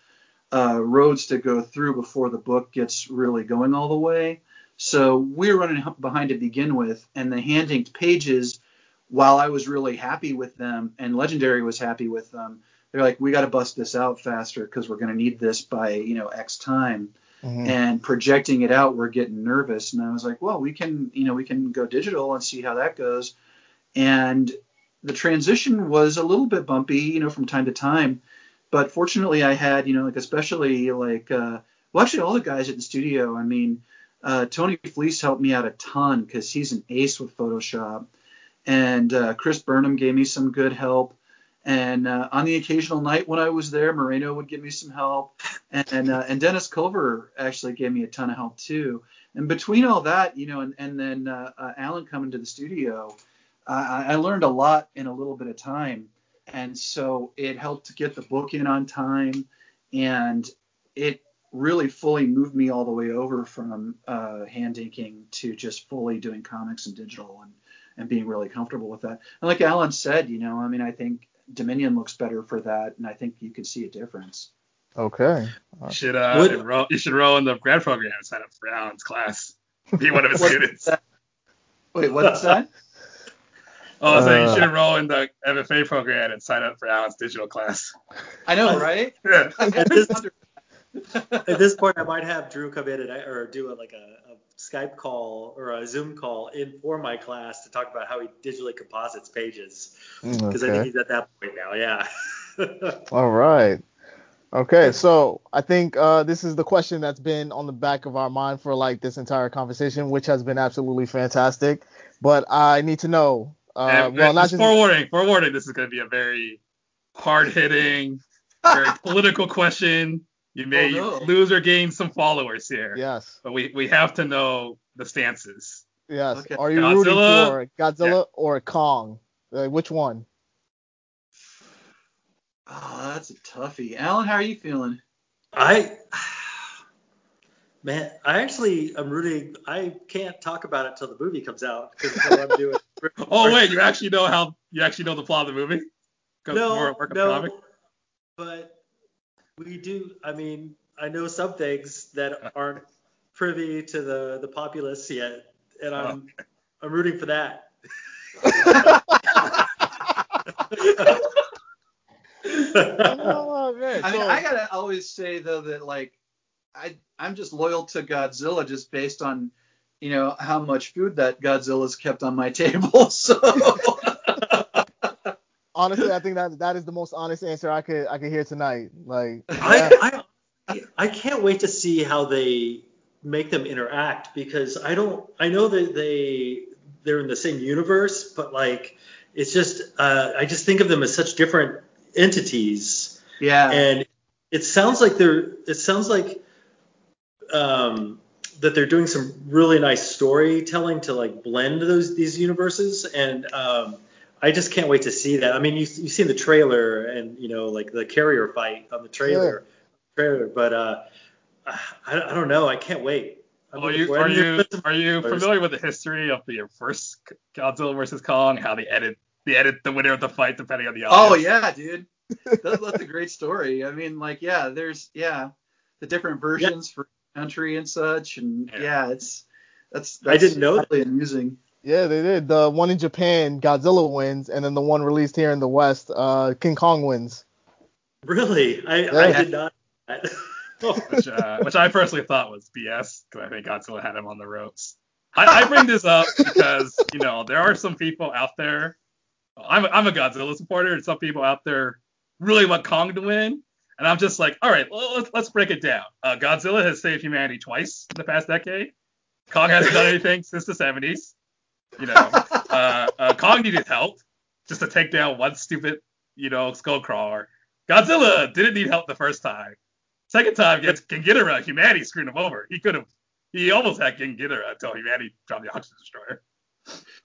uh, roads to go through before the book gets really going all the way. So we were running behind to begin with, and the hand inked pages, while I was really happy with them and Legendary was happy with them, they're like, we got to bust this out faster because we're going to need this by you know X time. Mhm. And projecting it out, we're getting nervous. And I was like, well, we can you know we can go digital and see how that goes. And the transition was a little bit bumpy, you know, from time to time. But fortunately, I had, you know, like especially like, uh, well, actually, all the guys at the studio. I mean, uh, Tony Fleecs helped me out a ton because he's an ace with Photoshop, and uh, Chris Burnham gave me some good help. And uh, on the occasional night when I was there, Moreno would give me some help, and uh, and Dennis Culver actually gave me a ton of help too. And between all that, you know, and, and then uh, uh, Allen coming to the studio, I, I learned a lot in a little bit of time, and so it helped to get the book in on time, and it really fully moved me all the way over from uh, hand inking to just fully doing comics and digital and and being really comfortable with that. And like Allen said, you know, I mean, I think Dominion looks better for that, and I think you can see a difference. Okay. You should uh, Would- enroll, you should enroll in the grad program and sign up for Allen's class. Be one of his students. that? Wait, what's that? Oh, I was you Uh. should enroll in the MFA program and sign up for Allen's digital class. I know, right? Yeah. At this, at this point, I might have Drew come in and I, or do a, like a, a Skype call or a Zoom call in for my class to talk about how he digitally composites pages because I think he's at that point now. Yeah. All right. Okay, so I think uh, this is the question that's been on the back of our mind for like this entire conversation, which has been absolutely fantastic. But I need to know, uh, And- well, not just just forewarning, forewarning, this is going to be a very hard hitting, very political question. You oh, may Oh, no. lose or gain some followers here, yes, but we, we have to know the stances. yes. Okay. Are you rooting Godzilla? for Godzilla or Kong? Like, which one? Oh, that's a toughie. Allen, how are you feeling? I man, I actually am rooting. I can't talk about it till the movie comes out because I'm doing. Oh wait, you actually know how you actually know the plot of the movie? no, more work no, but we do. I mean, I know some things that aren't privy to the the populace yet, and I'm oh. I'm rooting for that. oh, man. I mean, I gotta always say though that like, I I'm just loyal to Godzilla just based on, you know, how much food that Godzilla's kept on my table. So. Honestly, I think that that is the most honest answer I could I could hear tonight. Like, yeah. I, I I can't wait to see how they make them interact because I don't I know that they they're in the same universe, but like it's just uh, I just think of them as such different entities, yeah. and it sounds like they're it sounds like um, that they're doing some really nice storytelling to like blend those these universes and um, I just can't wait to see that. I mean, you you've seen the trailer and you know like the carrier fight on the trailer, trailer, but uh, I, I don't know. I can't wait. I'm Are you are you are you familiar with the history of the first Godzilla versus Kong? How they edit they edit the winner of the fight depending on the oh yeah, dude. That, that's a great story. I mean, like, yeah, there's yeah, the different versions for country and such, and Yeah. yeah, it's that's, that's I didn't know that. really amusing. Yeah, they did. The one in Japan, Godzilla wins, and then the one released here in the West, uh, King Kong wins. Really, I, I did not. which uh, which I personally thought was BS because I think Godzilla had him on the ropes. I, I bring this up because you know there are some people out there. I'm a, I'm a Godzilla supporter, and some people out there really want Kong to win, and I'm just like, all right, well, let's let's break it down. Uh, Godzilla has saved humanity twice in the past decade. Kong hasn't done anything since the 70s. You know, uh, uh, Kong needed help just to take down one stupid, you know, skull crawler. Godzilla didn't need help the first time. Second time against King Ghidorah, humanity screwed him over. He could have, he almost had King Ghidorah until humanity dropped the oxygen destroyer.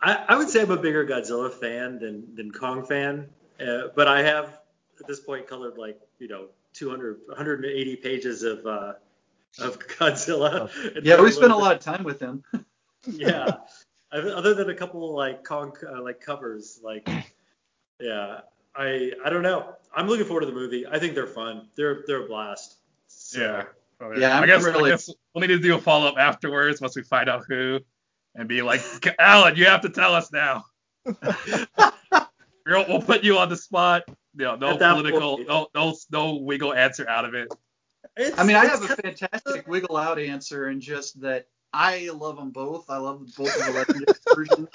I, I would say I'm a bigger Godzilla fan than than Kong fan, uh, but I have at this point colored like you know 200 180 pages of uh, of Godzilla. Yeah, we spent a lot of time with him. Yeah, I've- other than a couple like Kong uh, like covers, like yeah, I I don't know. I'm looking forward to the movie. I think they're fun. They're they're a blast. So, Yeah. So, Yeah, I'm I guess, really- I guess we'll need to do a follow up afterwards once we find out who, and be like, Allen, you have to tell us now. we'll, we'll put you on the spot. You know, no political, point- no, no, no wiggle answer out of it. It's- I mean, I have a kind fantastic wiggle out answer, and just that I love them both. I love both of the legendary versions.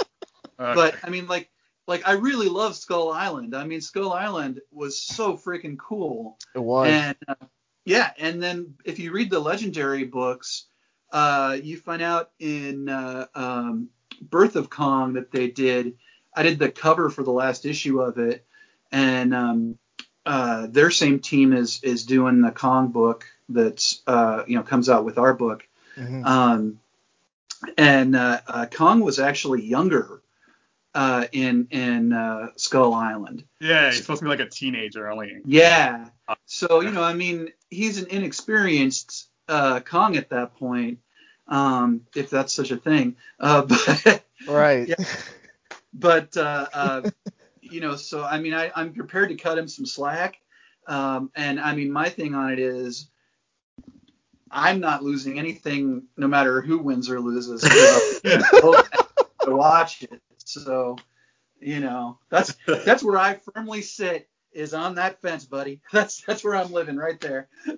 Uh, But I mean, like, like I really love Skull Island. I mean, Skull Island was so freaking cool. It was. And uh, yeah, and then if you read the legendary books, uh, you find out in uh, um, Birth of Kong that they did. I did the cover for the last issue of it, and um, uh, their same team is is doing the Kong book that's uh, you know comes out with our book. Mhm. Um, and uh, uh, Kong was actually younger uh, in in uh, Skull Island. yeah, he's supposed to be like a teenager only. Yeah. So you know, I mean, he's an inexperienced uh, Kong at that point, um, if that's such a thing. Uh, but right. Yeah. but uh, uh, you know, so I mean, I, I'm prepared to cut him some slack. Um, and I mean, my thing on it is, I'm not losing anything, no matter who wins or loses. To watch it. So, you know, that's that's where I firmly sit is on that fence, buddy. That's that's where I'm living right there. All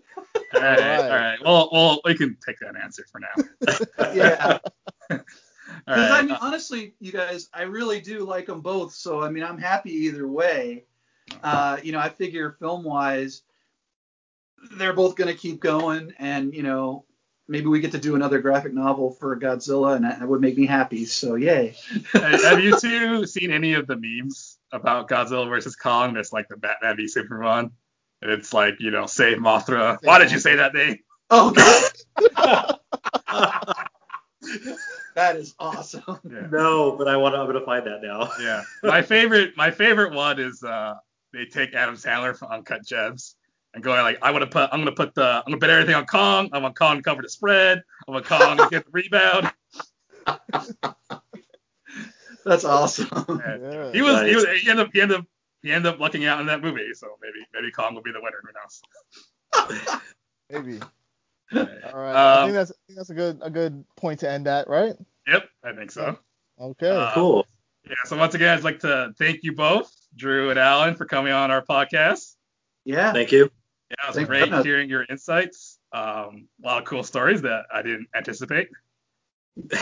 right, Alright. all right. Well, well, we can take that answer for now. Yeah. All Because right. I mean, honestly, you guys, I really do like them both. So I mean, I'm happy either way. Uh, you know, I figure film wise, they're both going to keep going, and you know, maybe we get to do another graphic novel for Godzilla, and that would make me happy. So yay. Have you two seen any of the memes about Godzilla versus Kong? That's like the Batman v Superman. And it's like, you know, save Mothra. Why did you say that name? Oh god, that is awesome. Yeah. no, but I want to. I'm gonna find that now. Yeah. My favorite my favorite one is uh they take Adam Sandler from Uncut Gems and going like I want to put I'm gonna put the I'm gonna bet everything on Kong. I want Kong to cover the spread. I want Kong to get the rebound. That's awesome. Yeah. he was, he was he ended up he ended up he ended up lucking out in that movie. So maybe maybe Kong will be the winner. Who knows? Maybe. Right. All right. I Um, think that's I think that's a good a good point to end at, right? Yep, I think so. Okay. Uh, Cool. Yeah, so once again, I'd like to thank you both, Drew and Allen, for coming on our podcast. Yeah. Thank you. Yeah, it was Thanks for great having us. hearing your insights. Um, a lot of cool stories that I didn't anticipate.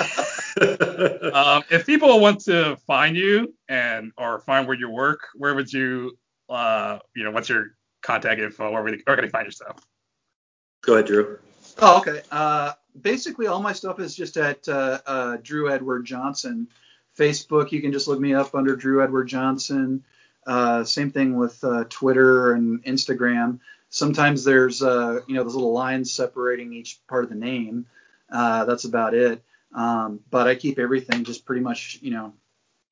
Um, if people want to find you and or find where you work, where would you, uh, you know, what's your contact info? Where, would, where can they find yourself? Go ahead, Drew. Oh, okay. Uh, basically, all my stuff is just at uh, uh, Drew Edward Johnson. Facebook, you can just look me up under Drew Edward Johnson. Uh, same thing with uh, Twitter and Instagram. Sometimes there's, uh, you know, those little lines separating each part of the name. Uh, that's about it. Um, but I keep everything just pretty much, you know,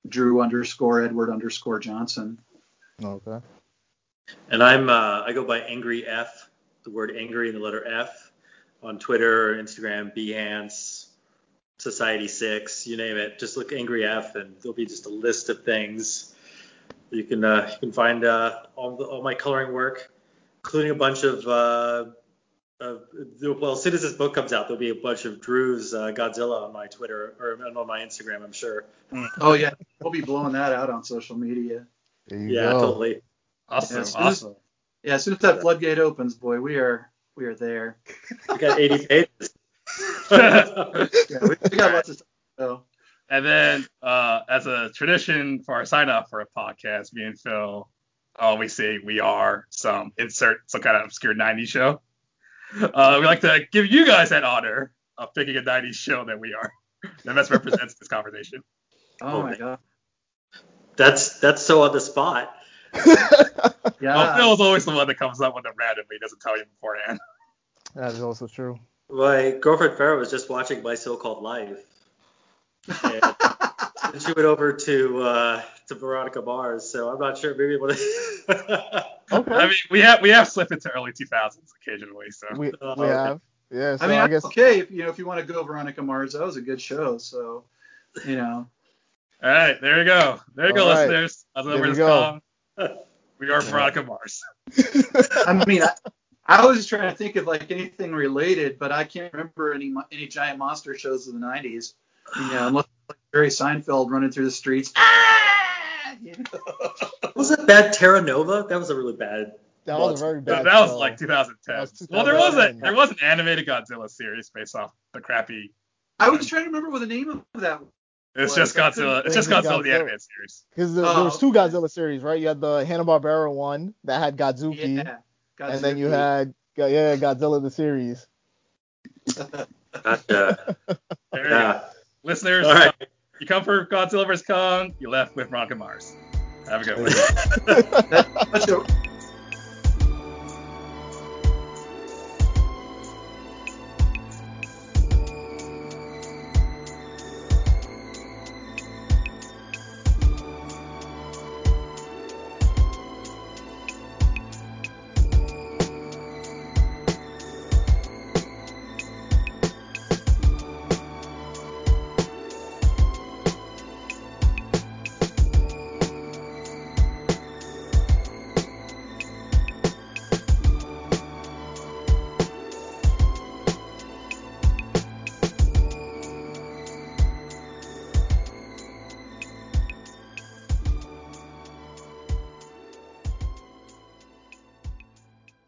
Drew underscore Edward underscore Johnson. Okay. And I'm uh, I go by Angry F, the word angry and the letter F, on Twitter, Instagram, Behance, Society6, you name it. Just look Angry F, and there'll be just a list of things. You can uh, you can find uh, all the, all my coloring work, including a bunch of uh, of well, as soon as this book comes out, there'll be a bunch of Drew's uh, Godzilla on my Twitter or on my Instagram, I'm sure. Oh yeah, we'll be blowing that out on social media. Yeah, go. totally. Awesome, Yeah, as soon as- awesome. Yeah, as soon as that floodgate opens, boy, we are we are there. We got 80 pages. Yeah, we, we got lots of stuff. So. And then, uh, as a tradition for our sign off for a podcast, me and Phil always say we are some insert some kind of obscure 90s show. Uh, we like to give you guys that honor of picking a 90s show that we are that best represents this conversation. Oh my god. That's that's so on the spot. Yeah. Well, Phil is always the one that comes up with them randomly, doesn't tell you beforehand. That is also true. My girlfriend Farrah was just watching My So-Called Life. And then she went over to uh, to Veronica Mars, so I'm not sure. Maybe what. Okay. I mean, we have we have slipped into early 2000s occasionally, so we Oh, we okay. have. Yeah. So I mean, I guess. okay, if you know if you want to go Veronica Mars, that was a good show. So, you know. all right, there you go, there you go, All right. listeners. As There over we this go. Kong, we are Veronica Mars. I mean, I, I was just trying to think of like anything related, but I can't remember any any giant monster shows of the 90s. You know, unless like Jerry Seinfeld running through the streets. Ah! You know? Was that bad Terra Nova? That was a really bad. That was a very bad. that was show. like 2010. That was Well, there was a there was an animated Godzilla series based off the crappy. I was trying to remember what the name of that. One. It's Was just that Godzilla. It's the- just Godzilla the Godzilla? animated series. Because there, Oh, there was two. Godzilla series, right? You had the Hanna Barbera one that had Godzooky, Yeah. and then you had yeah Godzilla the series. Gotcha. Yeah. Go. Listeners, All right. Uh, you come for Godzilla vs Kong, you left with Veronica Mars. Have a good one. That's a